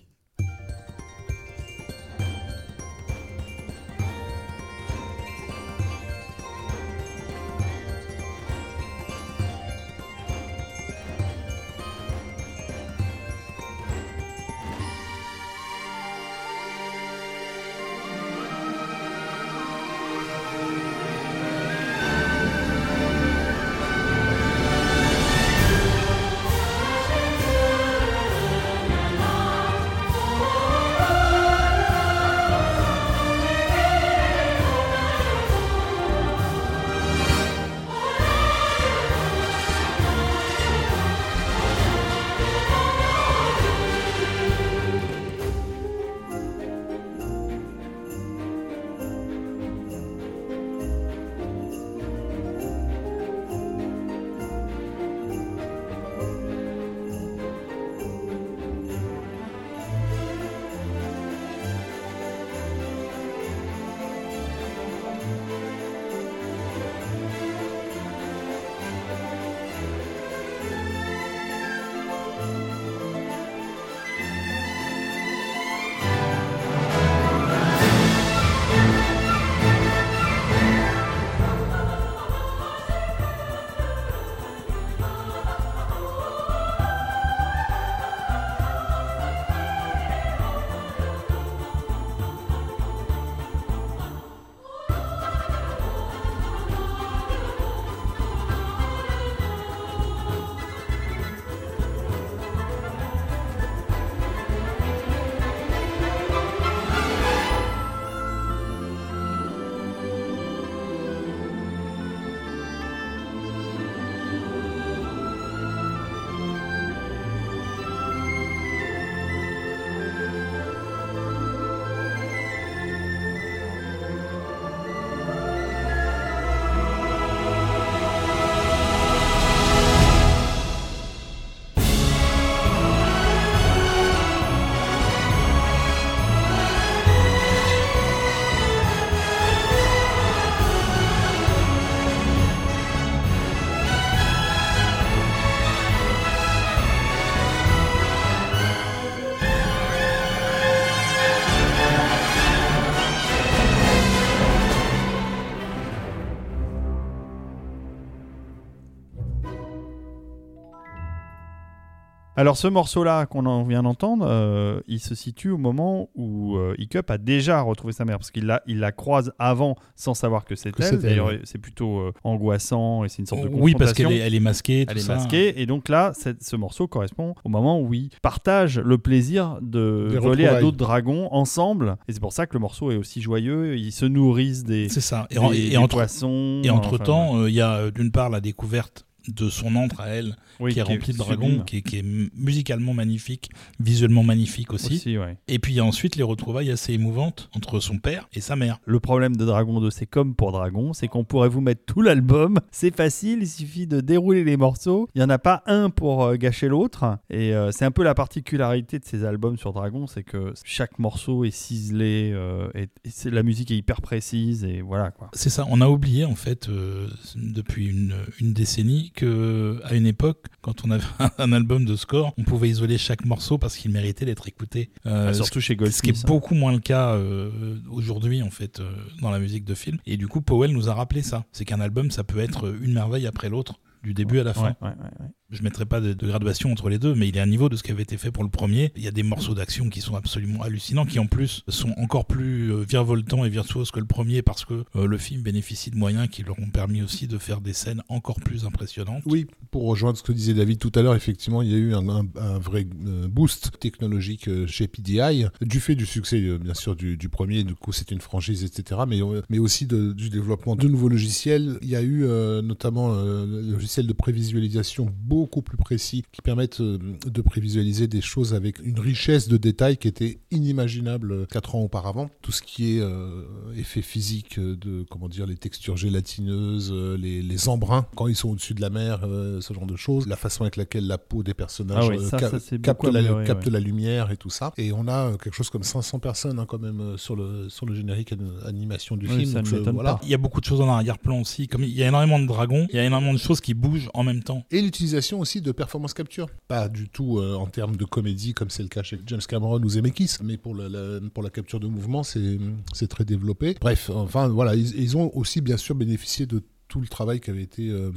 Alors ce morceau-là qu'on en vient d'entendre, euh, il se situe au moment où euh, Hiccup a déjà retrouvé sa mère, parce qu'il la, il la croise avant sans savoir que c'est elle. D'ailleurs, c'est plutôt euh, angoissant et c'est une sorte de oui, parce confrontation. qu'elle est, elle est masquée. tout Elle est masquée et donc là, ce morceau correspond au moment où ils partagent le plaisir de Des voler à d'autres dragons ensemble. Et c'est pour ça que le morceau est aussi joyeux. Ils se nourrissent des, C'est ça. Et, des- en- des et entre, poissons. et entre enfin, temps, il y a euh, d'une part la découverte de son antre à elle, Oui, qui est rempli de dragons, qui est, qui est musicalement magnifique, visuellement magnifique aussi. aussi, ouais. Et puis il y a ensuite les retrouvailles assez émouvantes entre son père et sa mère. Le problème de Dragon 2, c'est comme pour Dragon, c'est qu'on pourrait vous mettre tout l'album. C'est facile, il suffit de dérouler les morceaux. Il n'y en a pas un pour euh, gâcher l'autre. Et euh, c'est un peu la particularité de ces albums sur Dragon, c'est que chaque morceau est ciselé, euh, et, la musique est hyper précise, et voilà quoi. C'est ça, on a oublié en fait euh, depuis une, une décennie que à une époque, quand on avait un album de score, on pouvait isoler chaque morceau parce qu'il méritait d'être écouté. Euh, Ah, surtout chez ce qui Goldsmith. est beaucoup moins le cas euh, aujourd'hui en fait euh, dans la musique de film. Et du coup, Powell nous a rappelé ça. C'est qu'un album, ça peut être une merveille après l'autre, du début à la fin. Ouais, ouais, Je mettrai pas de, de graduation entre les deux, mais il a un niveau de ce qui avait été fait pour le premier. Il y a des morceaux d'action qui sont absolument hallucinants, qui en plus sont encore plus euh, virevoltants et virtuoses que le premier parce que euh, le film bénéficie de moyens qui leur ont permis aussi de faire des scènes encore plus impressionnantes. Oui, pour rejoindre ce que disait David tout à l'heure, effectivement, il y a eu un, vrai euh, boost technologique chez PDI, du fait du succès, bien sûr, du, premier, du coup, c'est une franchise, etc., mais, aussi du développement de nouveaux logiciels. Il y a eu notamment le logiciel de prévisualisation plus précis qui permettent euh, de prévisualiser des choses avec une richesse de détails qui était inimaginable euh, quatre ans auparavant. Tout ce qui est euh, effet physique euh, de, comment dire, les textures gélatineuses, euh, les, les embruns quand ils sont au-dessus de la mer, euh, ce genre de choses, la façon avec laquelle la peau des personnages Ah oui, euh, ça, cap- ça, c'est capte, beaucoup la, amélioré, capte ouais. la lumière et tout ça. Et on a euh, quelque chose comme 500 personnes hein, quand même euh, sur le, sur le générique an- animation du Oui, film. donc, euh, voilà. pas. Il y a beaucoup de choses en arrière-plan aussi. Comme il y a énormément de dragons, il y a énormément de choses qui bougent en même temps. Et l'utilisation aussi de performance capture. Pas du tout euh, en termes de comédie comme c'est le cas chez James Cameron ou Zemeckis, mais pour la, pour la capture de mouvement, c'est très développé. Bref, enfin voilà, ils ont aussi bien sûr bénéficié de tout le travail qui avait été euh,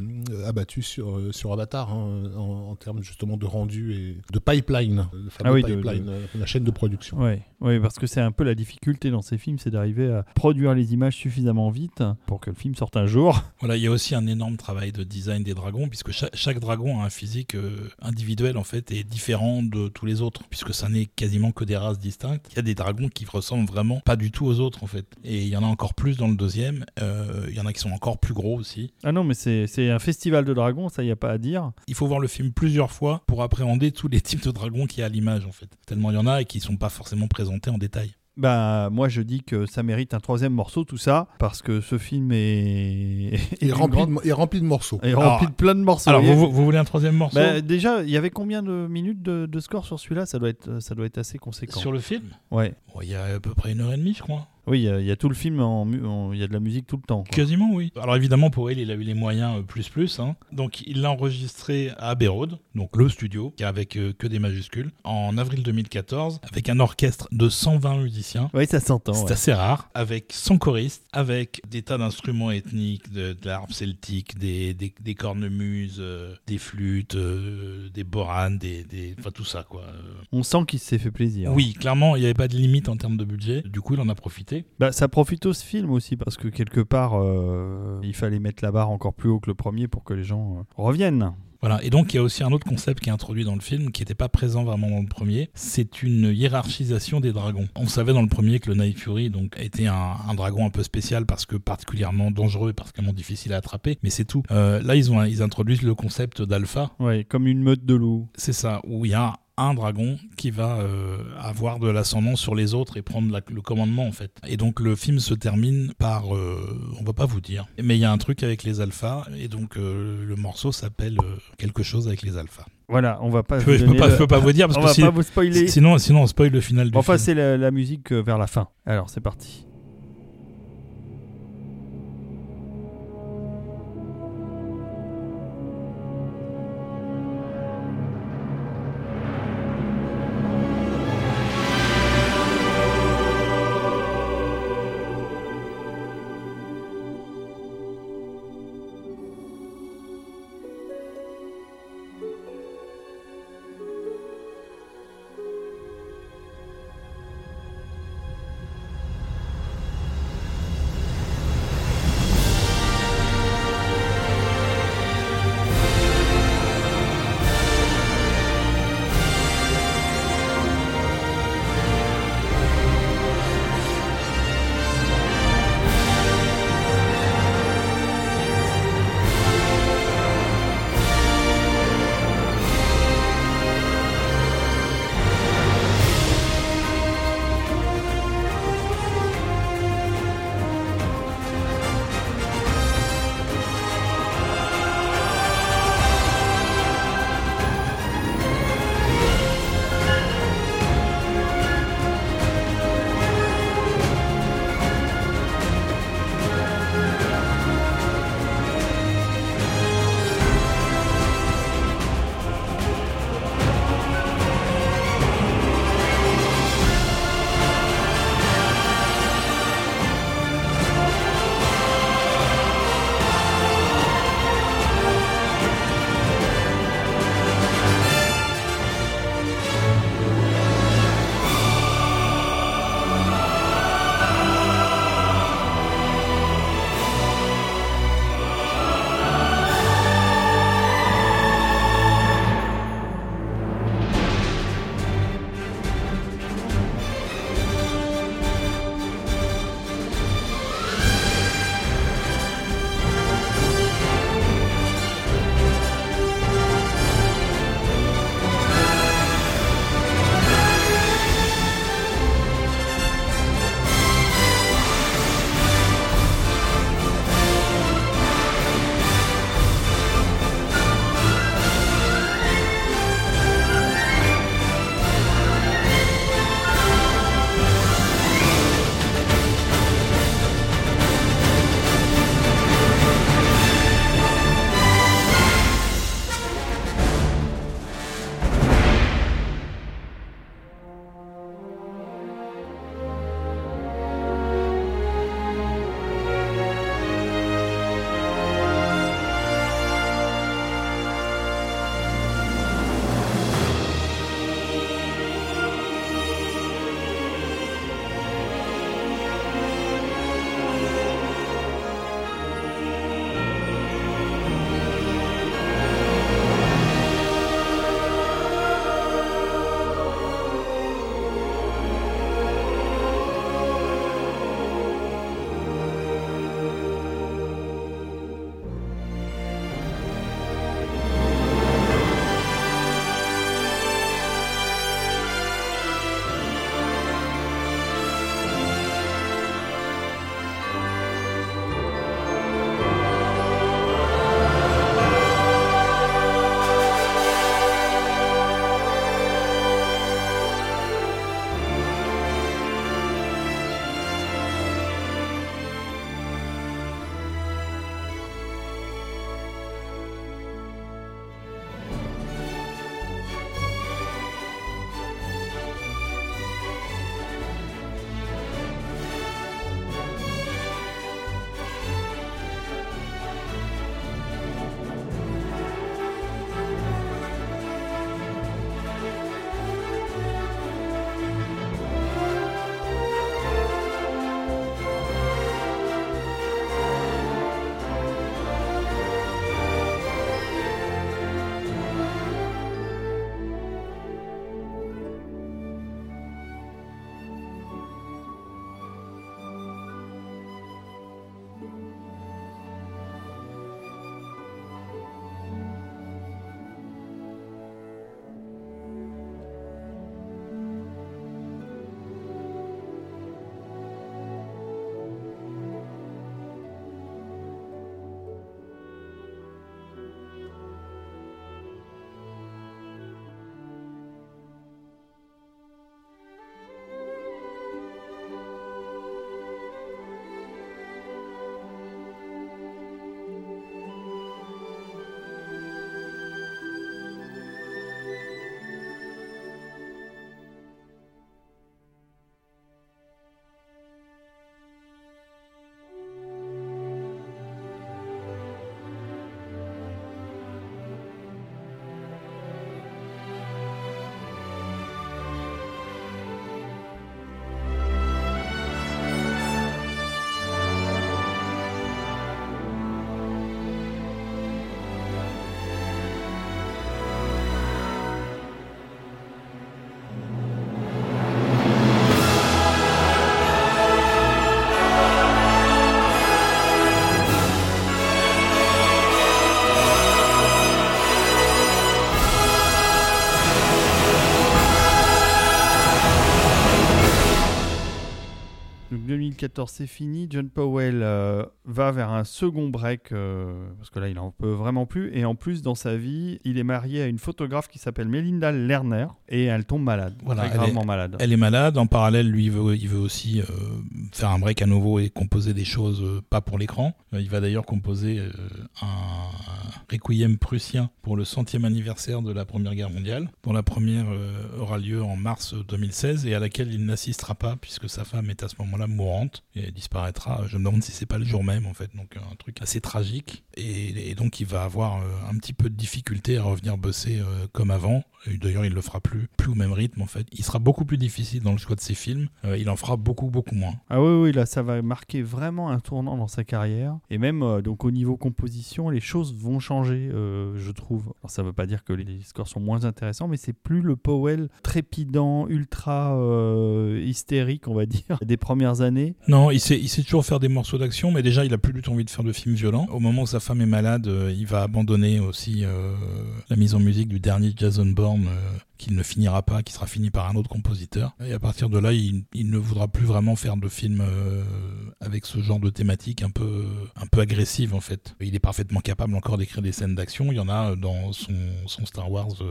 abattu sur, euh, sur Avatar hein, en, en termes justement de rendu et de pipeline, le fameux Ah oui, de- euh, la chaîne de production. Ouais, ouais, parce que c'est un peu la difficulté dans ces films, c'est d'arriver à produire les images suffisamment vite pour que le film sorte un jour. Voilà, il y a aussi un énorme travail de design des dragons, puisque cha- chaque, dragon a un physique individuel en fait et différent de tous les autres, puisque ça n'est quasiment que des races distinctes. Il y a des dragons qui ressemblent vraiment pas du tout aux autres en fait, et il y en a encore plus dans le deuxième. Euh, il y en a qui sont encore plus gros aussi. Ah non, mais c'est c'est un festival de dragons, ça y a pas à dire. Il faut voir le film plusieurs fois pour appréhender tous les types de dragons qu'il y a à l'image en fait. Tellement il y en a et qui sont pas forcément présentés en détail. Bah, moi je dis que ça mérite un troisième morceau, tout ça, parce que ce film est, est d'une rempli, grande- de, et rempli de morceaux. est rempli de plein de morceaux. Alors vous, vous voulez un troisième morceau? Bah, déjà, il y avait combien de minutes de, de score sur celui-là? Ça, doit être, ça doit être assez conséquent. sur le film? Ouais. Bon, Il y a à peu près une heure et demie je crois. Oui, il y a- il y, a tout le film, il y a de la musique tout le temps. quoi. Quasiment, oui. Alors évidemment, pour elle, il a eu les moyens euh, plus plus. hein. Donc il l'a enregistré à Abbey Road, donc le studio, avec euh, que des majuscules, en avril 2014, avec un orchestre de 120 musiciens. Oui, ça s'entend. C'est ouais. assez rare, avec 100 choristes, avec des tas d'instruments ethniques, de, de l'harpe celtique, des, des, des cornemuses, euh, des flûtes, euh, des boranes, des, des, enfin tout ça quoi. On sent qu'il s'est fait plaisir. Oui, clairement, il n'y avait pas de limite en termes de budget. Du coup, il en a profité. Bah, ça profite au film aussi parce que quelque part, euh, il fallait mettre la barre encore plus haut que le premier pour que les gens euh, reviennent. Voilà, et donc il y a aussi un autre concept qui est introduit dans le film qui n'était pas présent vraiment dans le premier, c'est une hiérarchisation des dragons. On savait dans le premier que le Night Fury donc, était un, un dragon un peu spécial parce que particulièrement dangereux et particulièrement difficile à attraper, mais c'est tout. Euh, là ils, ont, ils introduisent le concept d'alpha, Ouais, comme une meute de loups. c'est ça, où il y a un dragon qui va euh, avoir de l'ascendant sur les autres et prendre la- le commandement en fait. Et donc le film se termine par, euh, on va pas vous dire, mais il y a un truc avec les alphas et donc euh, le morceau s'appelle quelque chose avec les alphas. Voilà, on va pas. Je je peux pas, le- je peux pas vous dire parce on que va si- pas vous spoiler. si- sinon, sinon on spoil le final du Enfin, c'est la, la musique vers la fin. Alors, c'est parti. 2014 c'est fini. John Powell euh, va vers un second break euh, parce que là il en peut vraiment plus. Et en plus dans sa vie, il est marié à une photographe qui s'appelle Melinda Lerner et elle tombe malade, Voilà, très gravement malade. Elle est malade. En parallèle, lui, il veut, il veut aussi euh, faire un break à nouveau et composer des choses pas pour l'écran. Il va d'ailleurs composer euh, un requiem prussien pour le centième anniversaire de la Première Guerre mondiale, dont la première aura lieu en mars 2016 et à laquelle il n'assistera pas puisque sa femme est à ce moment-là mourante et elle disparaîtra. Je me demande si c'est pas le jour même en fait. Donc un truc assez tragique et, donc il va avoir euh, un petit peu de difficulté à revenir bosser euh, comme avant. D'ailleurs, il le fera plus, plus au même rythme en fait. Il sera beaucoup plus difficile dans le choix de ses films. Euh, il en fera beaucoup, beaucoup moins. Ah oui, oui, là, ça va marquer vraiment un tournant dans sa carrière. Et même donc au niveau composition, les choses vont changer, je trouve. Alors, ça veut pas dire que les, scores sont moins intéressants, mais c'est plus le Powell trépidant, ultra hystérique, on va dire, des premières années. Non, il sait, toujours faire des morceaux d'action, mais déjà, il a plus du tout envie de faire de films violents. Au moment où sa femme est malade, euh, il va abandonner aussi euh, la mise en musique du dernier Jason Bourne, euh, qu'il ne finira pas, qui sera fini par un autre compositeur. Et à partir de là, il, ne voudra plus vraiment faire de films euh, avec ce genre de thématique un peu, un peu agressive, en fait. Il est parfaitement capable encore d'écrire des scènes d'action. Il y en a dans son, Star Wars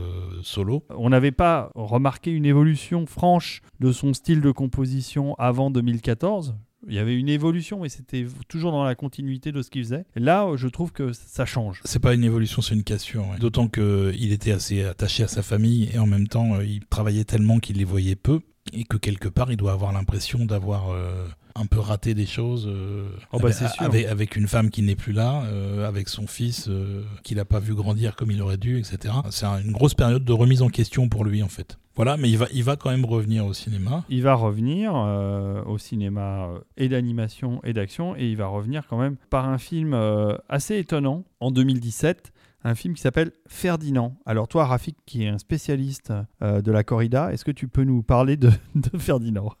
solo. On n'avait pas remarqué une évolution franche de son style de composition avant 2014. Il y avait une évolution, mais c'était toujours dans la continuité de ce qu'il faisait. Là, je trouve que ça change. C'est pas une évolution, c'est une cassure. ouais. D'autant qu'il était assez attaché à sa famille et en même temps, euh, il travaillait tellement qu'il les voyait peu et que quelque part, il doit avoir l'impression d'avoir euh, un peu raté des choses euh, Oh bah, avec, avec, avec une femme qui n'est plus là, euh, avec son fils euh, qu'il n'a pas vu grandir comme il aurait dû, etc. C'est un- une grosse période de remise en question pour lui, en fait. Voilà, mais il va, il va quand même revenir au cinéma. Il va revenir euh, au cinéma euh, et d'animation et d'action, et il va revenir quand même par un film euh, assez étonnant en 2017, un film qui s'appelle Ferdinand. Alors toi, Rafik, qui est un spécialiste de la corrida, est-ce que tu peux nous parler de Ferdinand?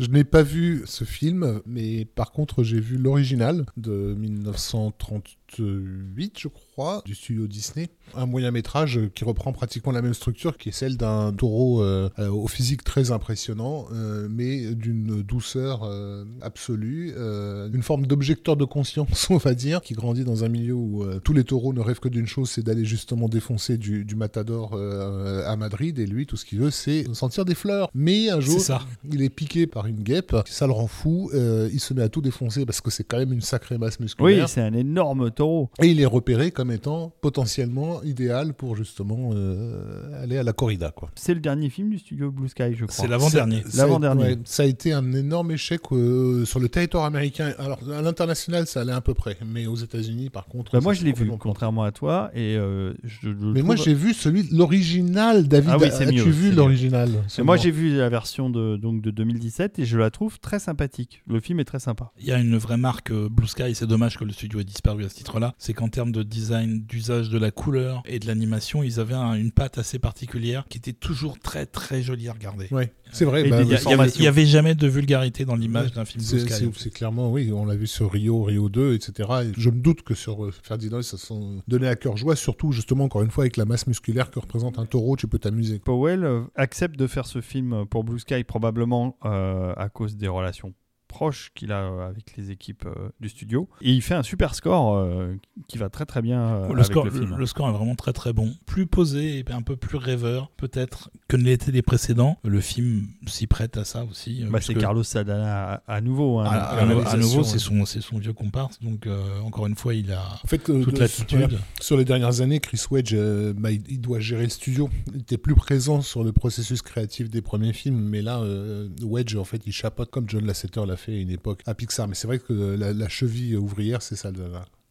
Je n'ai pas vu ce film, mais par contre, j'ai vu l'original de 1938, je crois, du studio Disney. Un moyen métrage qui reprend pratiquement la même structure, qui est celle d'un taureau euh, au physique très impressionnant, euh, mais d'une douceur euh, absolue, une forme d'objecteur de conscience, on va dire, qui grandit dans un milieu où tous les taureaux ne rêvent que d'une chose, c'est d'aller justement défoncer du, du matador à Madrid, et lui, tout ce qu'il veut, c'est sentir des fleurs. Mais un jour, il est piqué par une guêpe, ça le rend fou, euh, il se met à tout défoncer parce que c'est quand même une sacrée masse Oui, musculaire. c'est un énorme taureau. et il est repéré comme étant potentiellement idéal pour justement euh, aller à la corrida. Quoi. C'est le dernier film du studio Blue Sky, je crois. C'est l'avant-dernier. Ça- ça a- L'avant-dernier. ouais, ça a été un énorme échec euh, sur le territoire américain. Alors à l'international, ça allait à peu près, mais aux États-Unis, par contre. Bah, moi, je l'ai vu, contrairement à toi, et euh, je, je Mais moi, j'ai vu celui, l'original, David. Ah oui, c'est As-tu mieux, vu c'est l'original? Moi, j'ai vu la version de, donc, de 2017 et je la trouve très sympathique. Le film est très sympa. Il y a une vraie marque euh, Blue Sky, c'est dommage que le studio ait disparu à ce titre-là. C'est qu'en termes de design, d'usage de la couleur et de l'animation, ils avaient un- une patte assez particulière qui était toujours très très jolie à regarder. Ouais, c'est vrai. Bah, Il y, a- il y avait, jamais de vulgarité dans l'image Ouais, d'un film Blue C'est Sky. c'est- clairement, oui, on l'a vu sur Rio, Rio 2, etc. Et je me doute que sur euh, Ferdinand, ça se sont donné à cœur joie, surtout justement, encore une fois, avec la masse musculaire que représente un taureau, tu peux t'amuser. Powell euh, accepte de faire ce film pour Blue Sky probablement euh, à cause des relations proches qu'il a euh, avec les équipes euh, du studio. Et il fait un super score euh, qui va très très bien euh, le, avec score, le film. le- le score est vraiment très très bon. Plus posé et un peu plus rêveur, peut-être, que ne l'étaient les précédents. Le film s'y prête à ça aussi. euh, Bah, c'est Carlos Sadana à, à nouveau. hein, À, donc, à- à nouveau, c'est son, c'est son vieux comparse. Donc, euh, encore une fois, il a En fait, toute de- l'attitude. sur les dernières années, Chris Wedge, euh, bah, il, il doit gérer le studio. Il était plus présent sur le processus créatif des premiers films, mais là, euh, Wedge, en fait, il chapeaute comme John Lasseter l'a fait une époque à Pixar. Mais c'est vrai que la, cheville ouvrière, c'est ça.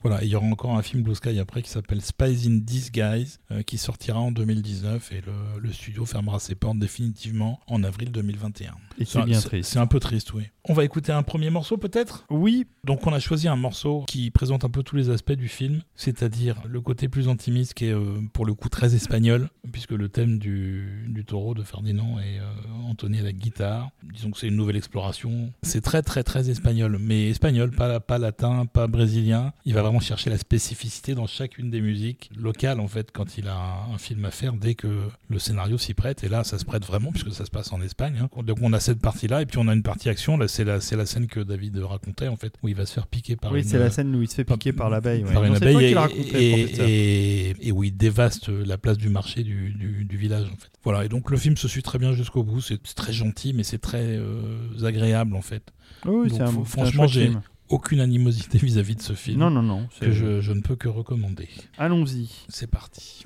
Là. Voilà, et il y aura encore un film Blue Sky après qui s'appelle Spies in Disguise, euh, qui sortira en 2019 et le, le studio fermera ses portes définitivement en avril 2021. et c'est bien triste. C'est un peu triste, oui. On va écouter un premier morceau peut-être? Oui, Donc on a choisi un morceau qui présente un peu tous les aspects du film, c'est-à-dire le côté plus intimiste qui est euh, pour le coup très espagnol, puisque le thème du, du taureau de Ferdinand est euh, entonné à la guitare. Disons que c'est une nouvelle exploration. C'est très très très espagnol, mais espagnol, pas, pas latin, pas brésilien. Il va vraiment vraiment chercher la spécificité dans chacune des musiques locales en fait quand il a un film à faire dès que le scénario s'y prête. Et là, ça se prête vraiment puisque ça se passe en Espagne. hein. Donc on a cette partie-là et puis on a une partie action. Là, c'est la, c'est la scène que David racontait en fait où il va se faire piquer par Oui, une, c'est la scène où il se fait piquer par l'abeille. ouais. par une abeille et, l'as raconté, le et- professeur. et- et où il dévaste la place du marché du, du- du village en fait. Voilà, et donc le film se suit très bien jusqu'au bout, c'est très gentil mais c'est très euh, agréable en fait. Oui, Donc, c'est un, franchement, j'ai- film. Aucune animosité vis-à-vis de ce film Non, non, non. que je, je ne peux que recommander. Allons-y. C'est parti.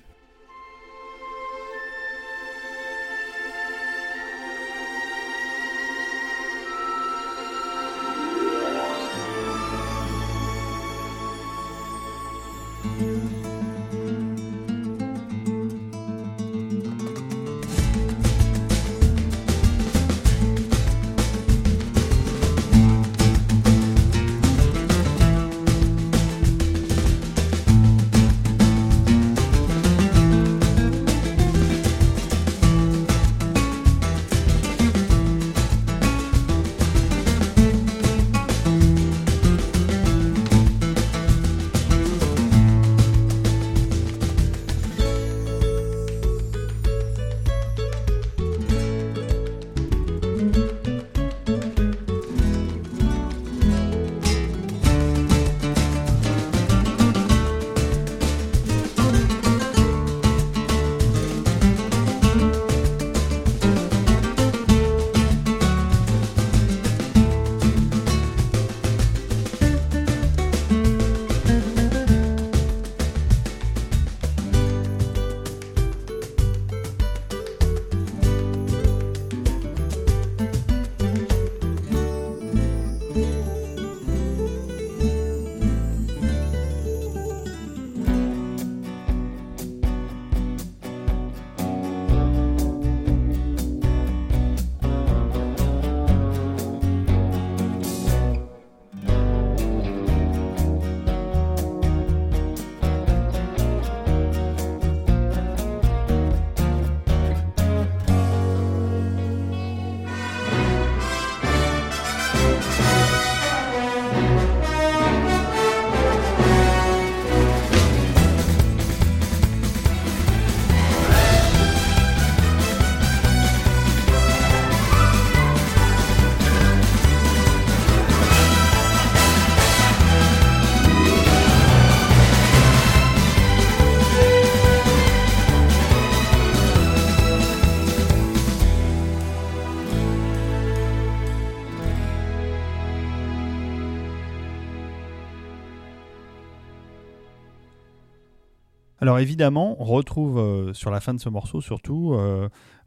Évidemment, on retrouve euh, sur la fin de ce morceau surtout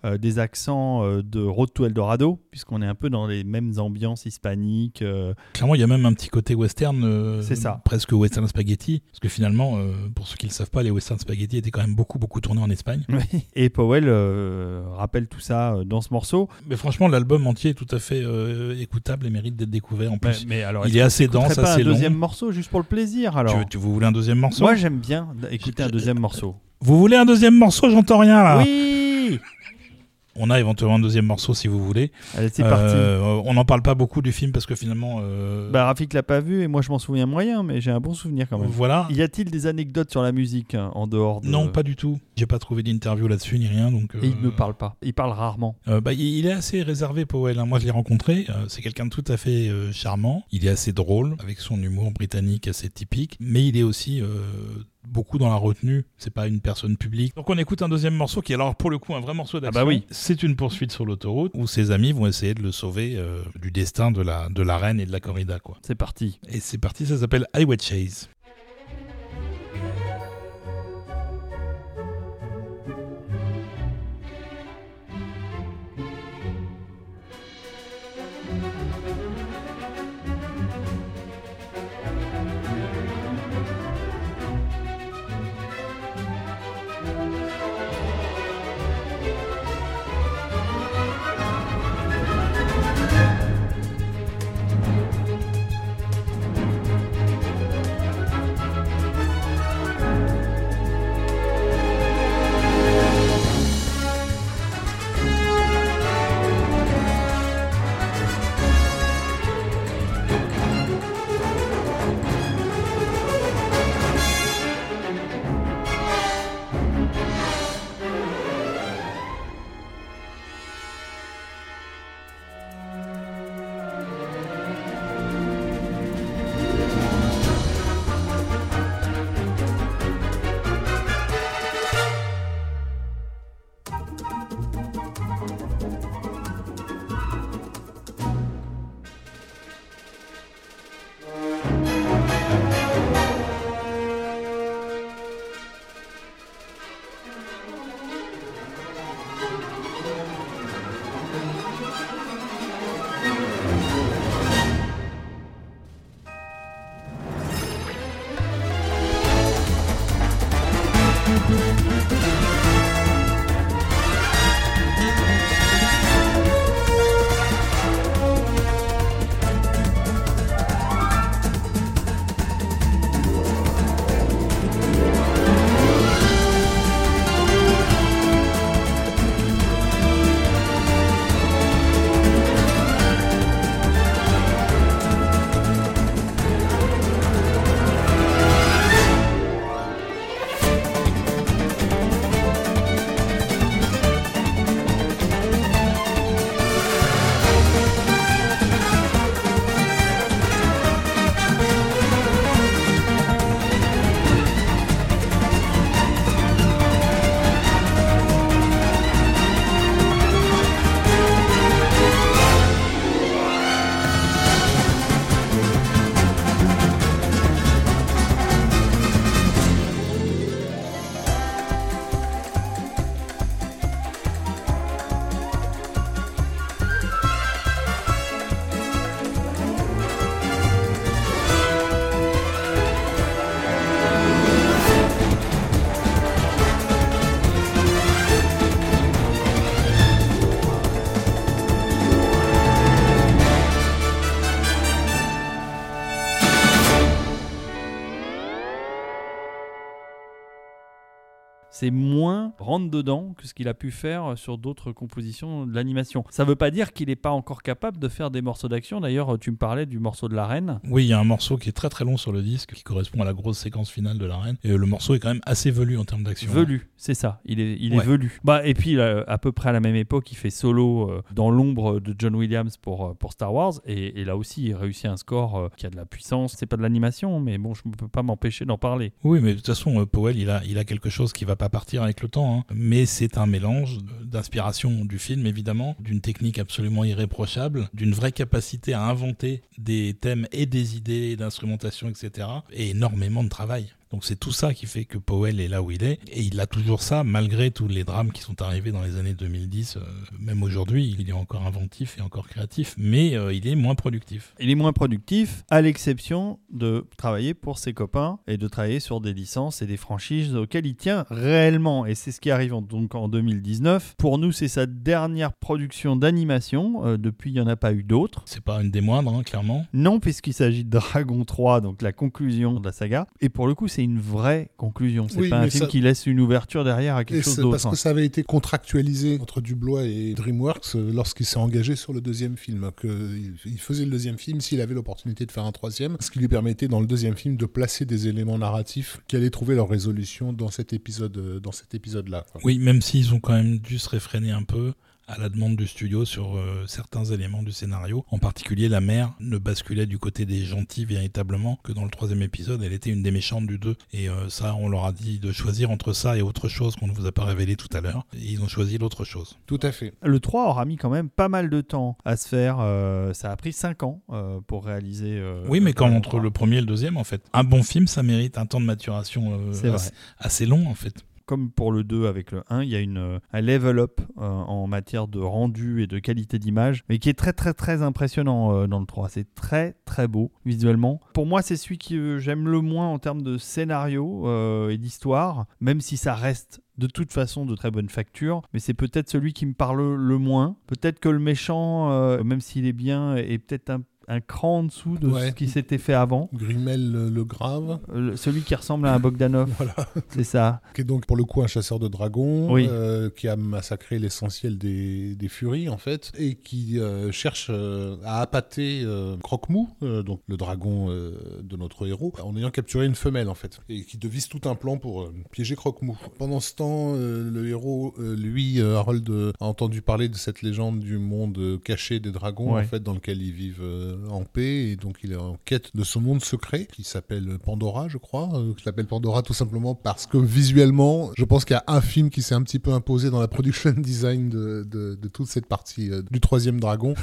euh, des accents euh, de Road to Eldorado, puisqu'on est un peu dans les mêmes ambiances hispaniques. euh, Clairement, il y a même un petit côté western, C'est ça. presque western spaghetti, parce que finalement, pour ceux qui ne le savent pas, les western spaghetti étaient quand même beaucoup, beaucoup tournés en Espagne. Et Powell rappelle tout ça dans ce morceau. Mais franchement, l'album entier est tout à fait écoutable et mérite d'être découvert en Mais, plus. mais alors, il est assez dense, pas assez un long. deuxième morceau juste pour le plaisir alors Tu, tu- vous voulez un deuxième morceau? Moi j'aime bien écouter un deuxième morceau. Vous voulez un deuxième morceau? J'entends rien là. Oui On a éventuellement un deuxième morceau si vous voulez. Allez, c'est parti. Euh, on n'en parle pas beaucoup du film parce que finalement. euh, Bah Rafik l'a pas vu et moi je m'en souviens moyen, mais j'ai un bon souvenir quand même. voilà. Y a-t-il des anecdotes sur la musique hein, en dehors de... Non, pas du tout. J'ai pas trouvé d'interview là-dessus ni rien. Donc, Et il euh, ne parle pas. Il parle rarement. Bah, il est assez réservé, Powell. hein. Moi, je l'ai rencontré. C'est quelqu'un de tout à fait charmant. Il est assez drôle, avec son humour britannique assez typique. Mais il est aussi beaucoup dans la retenue. C'est pas une personne publique. Donc, on écoute un deuxième morceau qui est alors pour le coup un vrai morceau d'action. bah oui. C'est une poursuite sur l'autoroute où ses amis vont essayer de le sauver euh, du destin de la, de la reine et de la corrida, quoi. C'est parti. Et c'est parti. Ça s'appelle Highway Chase. C'est moins rentre dedans que ce qu'il a pu faire sur d'autres compositions de l'animation. Ça veut pas dire qu'il n'est pas encore capable de faire des morceaux d'action. D'ailleurs, tu me parlais du morceau de la reine. Oui, il y a un morceau qui est très très long sur le disque qui correspond à la grosse séquence finale de la reine. Et le morceau est quand même assez velu en termes d'action. Velu, c'est ça. Il est, il est velu. Bah, et puis, euh, à peu près à la même époque, il fait solo euh, dans l'ombre de John Williams pour, euh, pour Star Wars. Et, et là aussi, il réussit un score euh, qui a de la puissance. C'est pas de l'animation, mais bon, je ne peux pas m'empêcher d'en parler. Oui, mais de toute façon, euh, Powell, il a, il a quelque chose qui va pas partir avec le temps. hein. Mais c'est un mélange d'inspiration du film, évidemment, d'une technique absolument irréprochable, d'une vraie capacité à inventer des thèmes et des idées d'instrumentation, etc. Et énormément de travail. Donc c'est tout ça qui fait que Powell est là où il est. Et il a toujours ça, malgré tous les drames qui sont arrivés dans les années 2010. euh, même aujourd'hui, il est encore inventif et encore créatif, mais euh, il est moins productif. Il est moins productif, à l'exception de travailler pour ses copains et de travailler sur des licences et des franchises auxquelles il tient réellement. Et c'est ce qui arrive en, donc en 2019. Pour nous, c'est sa dernière production d'animation. Euh, depuis, il n'y en a pas eu d'autres. C'est pas une des moindres, hein, clairement. Non, puisqu'il s'agit de Dragon 3, donc la conclusion de la saga. Et pour le coup, c'est une vraie conclusion. C'est Oui, pas un film ça- qui laisse une ouverture derrière à Et quelque chose c'est d'autre. parce que ça avait été contractualisé entre Dublois et DreamWorks euh, lorsqu'il s'est engagé sur le deuxième film. Que il- faisait le deuxième film s'il avait l'opportunité de faire un troisième, ce qui lui permettait dans le deuxième film de placer des éléments narratifs qui allaient trouver leur résolution dans cet épisode, euh, dans cet épisode-là. Oui, même s'ils ont quand même dû se réfréner un peu à la demande du studio sur euh, certains éléments du scénario. En particulier, la mère ne basculait du côté des gentils véritablement que dans le troisième épisode, elle était une des méchantes du 2. Et euh, ça, on leur a dit de choisir entre ça et autre chose qu'on ne vous a pas révélé tout à l'heure. Ils ont choisi l'autre chose. Tout à fait. Le 3 aura mis quand même pas mal de temps à se faire. euh, ça a pris 5 ans euh, pour réaliser. euh, oui, mais quand entre 3. le premier et le deuxième, en fait. Un bon film, ça mérite un temps de maturation euh, assez long, en fait. Comme pour le 2 avec le 1, il y a une, euh, un level up euh, en matière de rendu et de qualité d'image, mais qui est très très très impressionnant euh, dans le 3. C'est très très beau visuellement. Pour moi, c'est celui que j'aime le moins en termes de scénario et d'histoire, même si ça reste de toute façon de très bonne facture, mais c'est peut-être celui qui me parle le moins. Peut-être que le méchant, même s'il est bien, est peut-être un, un cran en dessous de Ouais. ce qui s'était fait avant. Grimel le, le Grave, Euh, celui qui ressemble à un Bogdanov, voilà, c'est ça. qui est donc pour le coup un chasseur de dragons, Oui. euh, qui a massacré l'essentiel des, des furies en fait, et qui euh, cherche à appâter Croque-Mou, donc le dragon de notre héros, en ayant capturé une femelle en fait, et qui devise tout un plan pour piéger Croque-Mou. Pendant ce temps, le héros, lui, Harold, a entendu parler de cette légende du monde caché des dragons Ouais. en fait, dans lequel ils vivent en paix, et donc il est en quête de ce monde secret qui s'appelle Pandora, je crois, euh, qui s'appelle Pandora tout simplement parce que visuellement, je pense qu'il y a un film qui s'est un petit peu imposé dans la production design de, de- de toute cette partie euh, du troisième dragon,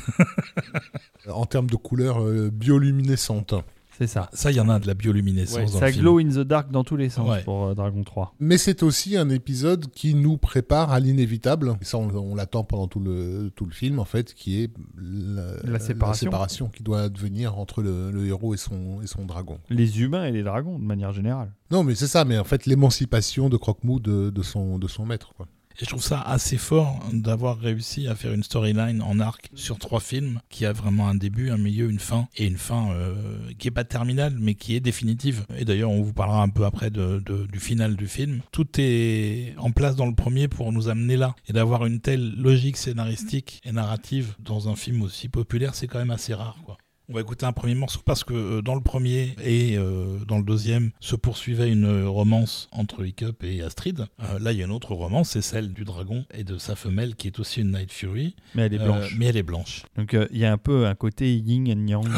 en termes de couleurs euh, bioluminescentes. C'est ça. Ça, il y en a de la bioluminescence Ouais, dans ça le film. glow in the dark dans tous les sens Ouais. pour euh, Dragon 3. Mais c'est aussi un épisode qui nous prépare à l'inévitable. Et ça, on, on l'attend pendant tout le, tout le film, en fait, qui est la, La séparation. séparation qui doit advenir entre le, le héros et son, et son dragon. Les humains et les dragons, de manière générale. Non, mais c'est ça, mais en fait, l'émancipation de Croque-Mou de, de, son, de son maître. Quoi. Et je trouve ça assez fort d'avoir réussi à faire une storyline en arc sur trois films qui a vraiment un début, un milieu, une fin, et une fin euh, qui est pas terminale mais qui est définitive. Et d'ailleurs, on vous parlera un peu après de, de- du final du film. Tout est en place dans le premier pour nous amener là. Et d'avoir une telle logique scénaristique et narrative dans un film aussi populaire, c'est quand même assez rare, quoi. On va écouter un premier morceau parce que euh, dans le premier et euh, dans le deuxième se poursuivait une romance entre Hiccup et Astrid. Euh, là, il y a une autre romance, c'est celle du dragon et de sa femelle qui est aussi une Night Fury. Mais elle est Euh, blanche. mais elle est blanche. Donc euh, il y a un peu un côté yin and yang. euh.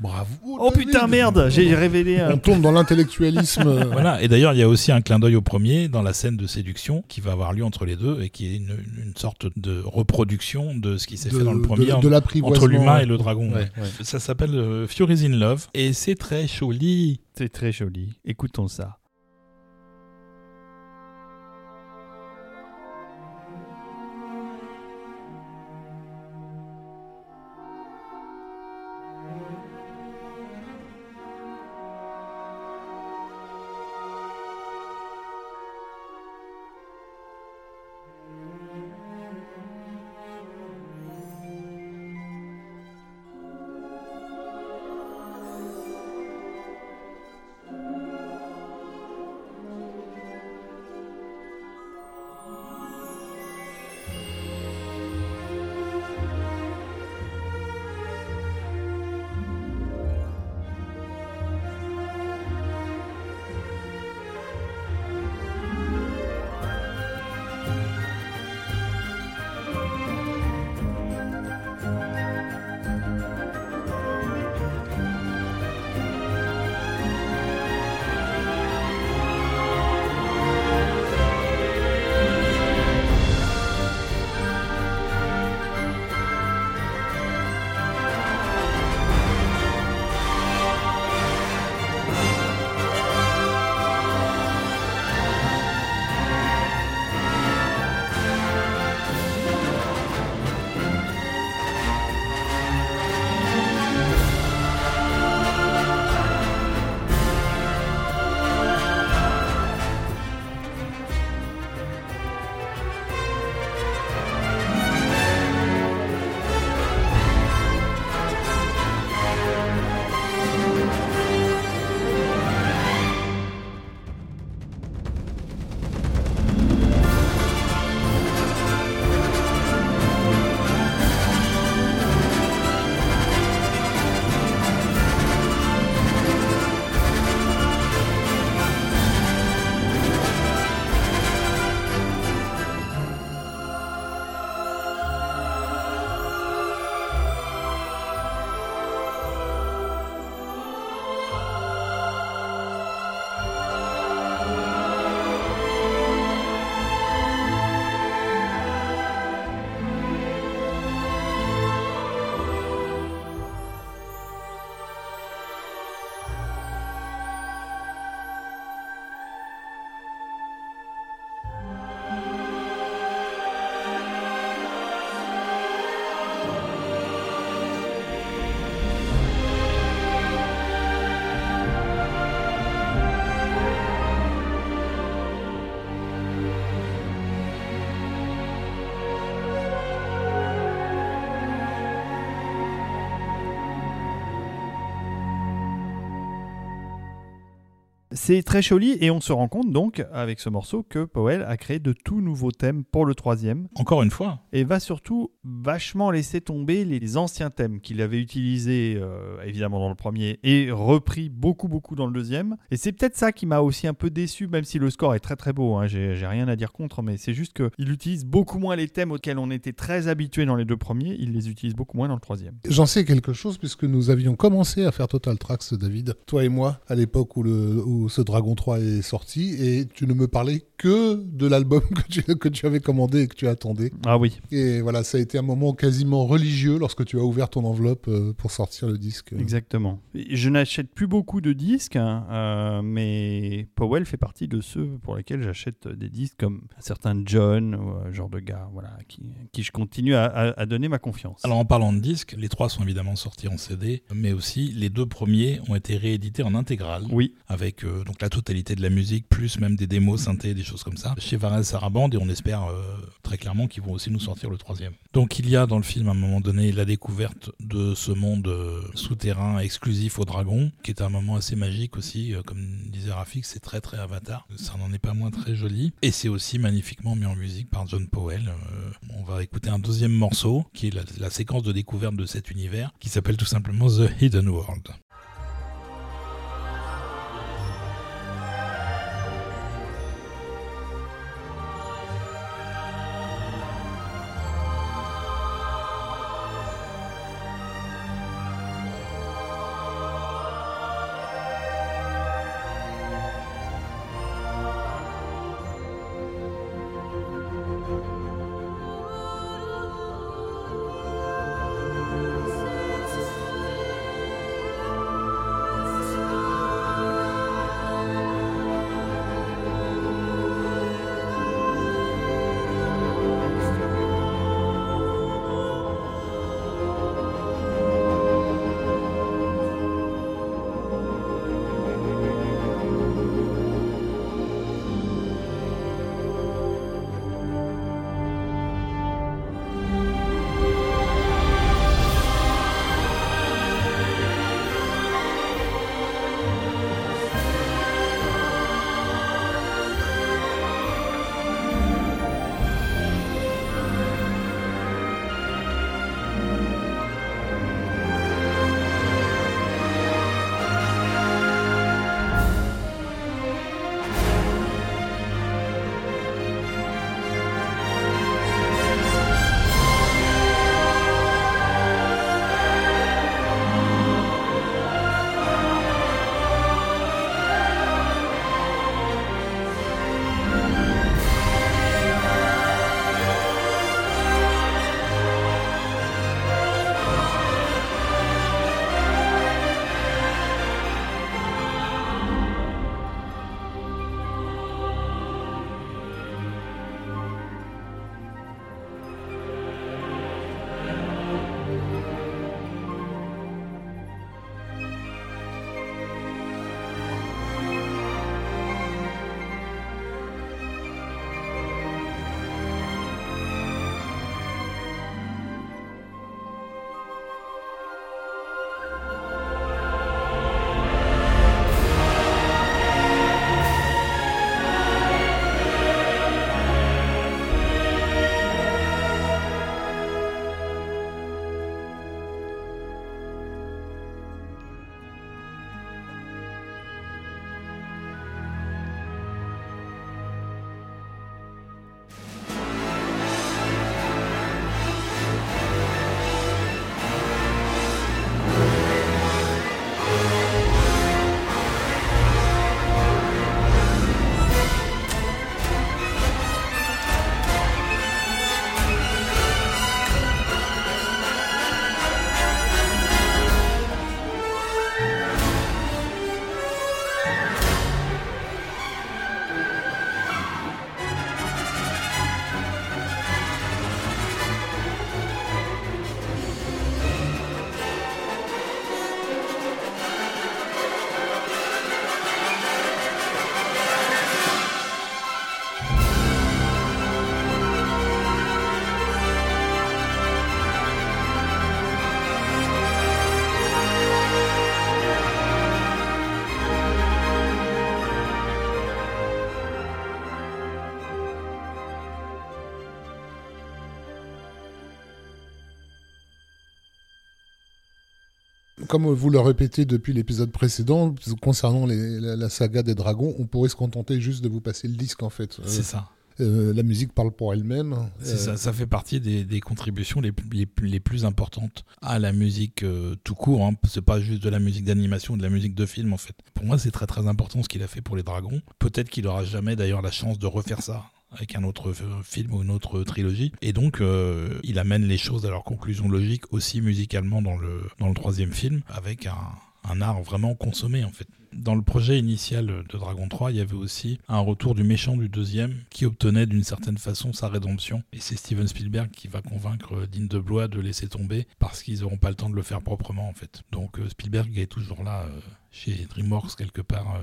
Bravo Oh putain, merde J'ai révélé On un. tombe dans l'intellectualisme. Voilà. Et d'ailleurs, il y a aussi un clin d'œil au premier dans la scène de séduction qui va avoir lieu entre les deux et qui est une, une sorte de reproduction de ce qui s'est de, fait dans le de- premier de l'apprivoisement. entre l'humain et le dragon. Ouais, ouais. Ça s'appelle euh, Furies in Love et c'est très joli. C'est très joli. Écoutons ça. C'est très joli et on se rend compte donc avec ce morceau que Powell a créé de tout nouveaux thèmes pour le troisième. Encore une fois, et va surtout vachement laisser tomber les anciens thèmes qu'il avait utilisés euh, évidemment dans le premier et repris beaucoup beaucoup dans le deuxième. Et c'est peut-être ça qui m'a aussi un peu déçu, même si le score est très très beau. hein, J'ai j'ai rien à dire contre, mais c'est juste qu'il utilise beaucoup moins les thèmes auxquels on était très habitué dans les deux premiers. Il les utilise beaucoup moins dans le troisième. J'en sais quelque chose puisque nous avions commencé à faire Total Tracks, David, toi et moi, à l'époque où, le, où ce Dragon 3 est sorti, et tu ne me parlais que de l'album que tu, que tu avais commandé et que tu attendais. Ah oui, Et voilà, ça a été un moment quasiment religieux lorsque tu as ouvert ton enveloppe euh, pour sortir le disque. exactement. Je n'achète plus beaucoup de disques, hein, euh, mais Powell fait partie de ceux pour lesquels j'achète des disques comme un certain John, ou euh, genre de gars, voilà, qui, qui je continue à, à- à donner ma confiance. alors en parlant de disques, les trois sont évidemment sortis en CD, mais aussi les deux premiers ont été réédités en intégrale. oui, avec euh, donc la totalité de la musique, plus même des démos synthés, des choses comme ça, chez Varese Sarabande, et on espère euh, clairement qu'ils vont aussi nous sortir le troisième. Donc il y a dans le film à un moment donné la découverte de ce monde euh, souterrain exclusif aux dragons, qui est un moment assez magique aussi, euh, comme disait Rafik, c'est très très avatar, ça n'en est pas moins très joli, et c'est aussi magnifiquement mis en musique par John Powell. Euh, on va écouter un deuxième morceau, qui est la séquence de découverte de cet univers, qui s'appelle tout simplement The Hidden World. Comme vous le répétez depuis l'épisode précédent, concernant les- la, la saga des dragons, on pourrait se contenter juste de vous passer le disque en fait. Euh, C'est ça. euh, la musique parle pour elle-même. C'est Euh, ça, ça fait partie des, des contributions les, plus- les, plus- les plus importantes à la musique euh, tout court. Hein. C'est pas juste de la musique d'animation de la musique de film en fait. Pour moi, c'est très très important ce qu'il a fait pour les dragons. Peut-être qu'il aura jamais d'ailleurs la chance de refaire ça avec un autre film ou une autre trilogie. Et donc, euh, il amène les choses à leur conclusion logique aussi musicalement dans le, dans le troisième film avec un, art vraiment consommé en fait. Dans le projet initial de Dragon 3, il y avait aussi un retour du méchant du deuxième qui obtenait d'une certaine façon sa rédemption. Et c'est Steven Spielberg qui va convaincre Dean de Blois de laisser tomber parce qu'ils n'auront pas le temps de le faire proprement en fait. Donc euh, Spielberg est toujours là euh, chez DreamWorks quelque part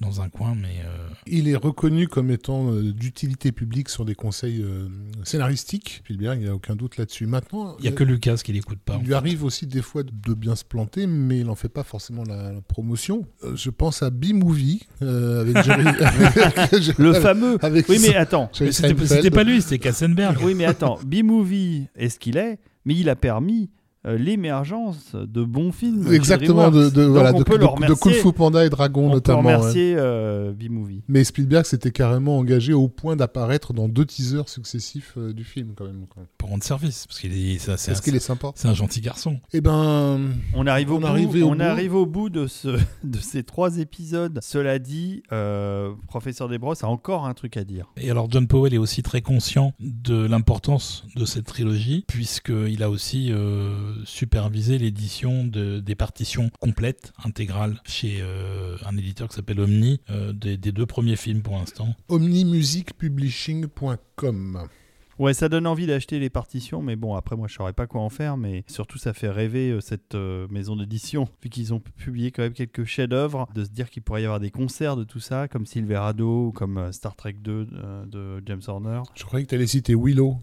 dans un coin, mais euh, Il est reconnu comme étant euh, d'utilité publique sur des conseils euh, scénaristiques. Spielberg, il n'y a aucun doute là-dessus. Maintenant, il n'y a euh, que Lucas qui l'écoute pas. Il lui fait. arrive aussi des fois de bien se planter, mais il n'en fait pas forcément la, la promotion. Euh, je pense à B-Movie euh, avec Jerry. Le fameux. avec Oui, mais attends. C'était pas lui, c'était Kassenberg. Oui, mais attends. B-Movie est ce qu'il est, mais il a permis euh, l'émergence de bons films. Exactement, de, de, Donc, voilà, de, de- de. Kung Fu Panda et Dragon On peut notamment. ouais. remercier euh, B-Movie. Mais Spielberg s'était carrément engagé au point d'apparaître dans deux teasers successifs euh, du film quand même. quoi. Pour rendre service, parce qu'il est, ça, c'est Est-ce un, qu'il est sympa c'est un gentil garçon. Eh ben, On arrive au On bout. on bout. arrive au bout de ce de ces trois épisodes. Cela dit, euh, professeur Desbrosses a encore un truc à dire. Et alors John Powell est aussi très conscient de l'importance de cette trilogie, puisqu'il a aussi supervisé l'édition de- des partitions complètes, intégrales, chez euh, un éditeur qui s'appelle Omni, euh, des, des deux premiers films pour l'instant. omnimusicpublishing.com. Ouais, ça donne envie d'acheter les partitions, mais bon, après, moi, je saurais pas quoi en faire. Mais surtout, ça fait rêver euh, cette euh, maison d'édition, vu qu'ils ont publié quand même quelques chefs-d'œuvre, de se dire qu'il pourrait y avoir des concerts de tout ça, comme Silverado ou comme euh, Star Trek 2 euh, de James Horner. Je croyais que tu allais citer Willow,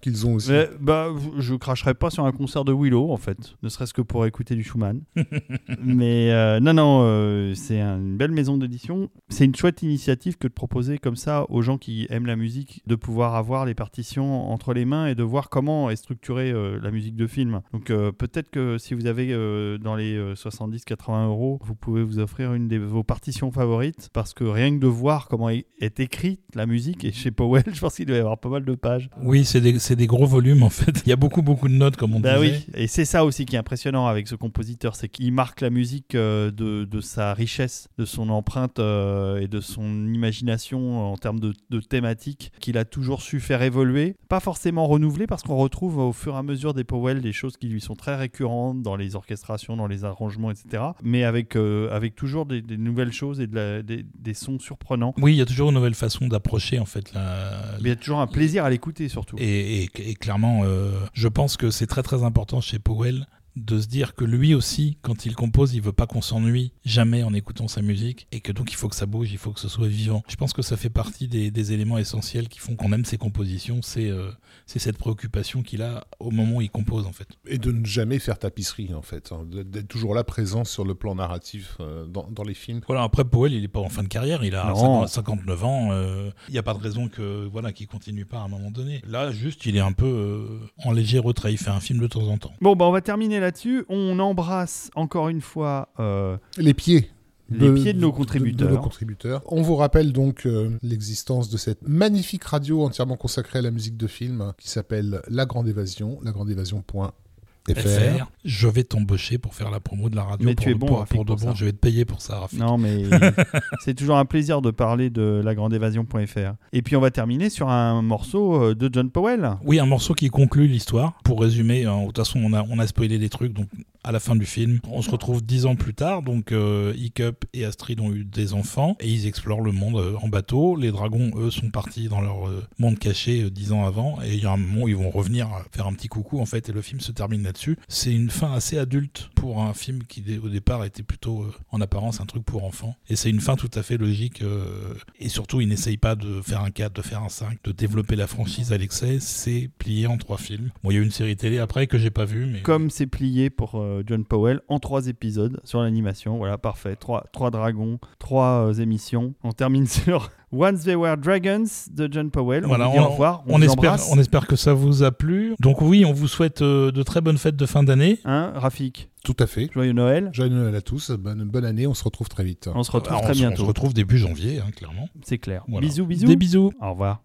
qu'ils ont aussi. Mais, bah, je cracherais pas sur un concert de Willow, en fait, ne serait-ce que pour écouter du Schumann. mais non, non, c'est un- une belle maison d'édition. C'est une chouette initiative que de proposer comme ça aux gens qui aiment la musique, de pouvoir avoir les partitions entre les mains et de voir comment est structurée euh, la musique de film. Donc euh, peut-être que si vous avez euh, dans les 70-80 euros, vous pouvez vous offrir une de vos partitions favorites, parce que rien que de voir comment est écrite la musique, et chez Powell, je pense qu'il doit y avoir pas mal de pages. Oui, c'est des, gros volumes en fait. Il y a beaucoup beaucoup de notes comme on Bah disait. oui, et c'est ça aussi qui est impressionnant avec ce compositeur, c'est qu'il marque la musique de, de sa richesse, de son empreinte et de son imagination en termes de, de thématiques qu'il a toujours su faire évoluer. Pas forcément renouveler parce qu'on retrouve au fur et à mesure des Powell des choses qui lui sont très récurrentes dans les orchestrations, dans les arrangements, etc. Mais avec, euh, avec toujours des, des nouvelles choses et de la- des, des sons surprenants. Oui, il y a toujours une nouvelle façon d'approcher en fait la, Mais il y a toujours un plaisir à l'écouter surtout. Et, et- et clairement, euh, je pense que c'est très très important chez Powell de se dire que lui aussi, quand il compose, il veut pas qu'on s'ennuie jamais en écoutant sa musique et que donc il faut que ça bouge, il faut que ce soit vivant. Je pense que ça fait partie des, des éléments essentiels qui font qu'on aime ses compositions, c'est euh, c'est cette préoccupation qu'il a au moment où il compose en fait. Et de ne jamais faire tapisserie, en fait. hein, D'être toujours là, présent sur le plan narratif euh, dans, dans les films. Voilà, après Powell, il est pas en fin de carrière, il a Non. 50 59 ans, euh, il n'y a pas de raison que voilà qu'il continue pas à un moment donné. Là, juste, il est un peu euh, en léger retrait, il fait un film de temps en temps. Bon, bah on va terminer là-dessus. On embrasse encore une fois euh, Les pieds. les pieds de nos contributeurs. de nos contributeurs. On vous rappelle donc euh, l'existence de cette magnifique radio entièrement consacrée à la musique de film qui s'appelle La Grande Évasion. FR, je vais t'embaucher pour faire la promo de la radio. Mais pour tu es de- bon, pour, Rafik, pour de bon. Je vais te payer pour ça, Rafik. Non, mais c'est toujours un plaisir de parler de lagrandeévasion.fr. Et puis on va terminer sur un morceau euh, de John Powell. Oui, un morceau qui conclut l'histoire. Pour résumer, hein, de toute façon, on a, on a spoilé des trucs, donc à la fin du film, on se retrouve dix ans plus tard. Donc, euh, Hiccup et Astrid ont eu des enfants et ils explorent le monde euh, en bateau. Les dragons, eux, sont partis dans leur euh, monde caché euh, dix ans avant. Et il y a un moment où ils vont revenir faire un petit coucou, en fait, et le film se termine là-dessus. C'est une fin assez adulte pour un film qui, au départ, était plutôt, en apparence, un truc pour enfants. Et c'est une fin tout à fait logique. et surtout, il n'essaye pas de faire un 4, de faire un 5, de développer la franchise à l'excès. C'est plié en trois films. Bon, il y a eu une série télé après que j'ai pas vue, mais. Comme c'est plié pour euh, John Powell en trois épisodes sur l'animation. Voilà, parfait. Trois, trois dragons, trois euh, émissions. On termine sur Once They Were Dragons de John Powell. On Voilà, vous dit au revoir. On, On vous espère, embrasse. on espère que ça vous a plu. Donc oui, on vous souhaite euh, de très bonnes fêtes de fin d'année. Hein, Rafik Tout à fait. Joyeux Noël. Joyeux Noël à tous, bonne, bonne année, on se retrouve très vite. On se retrouve Alors, très on se- On bientôt. se retrouve début janvier, hein, clairement. C'est clair. Voilà. Bisous, bisous. Des bisous. Au revoir.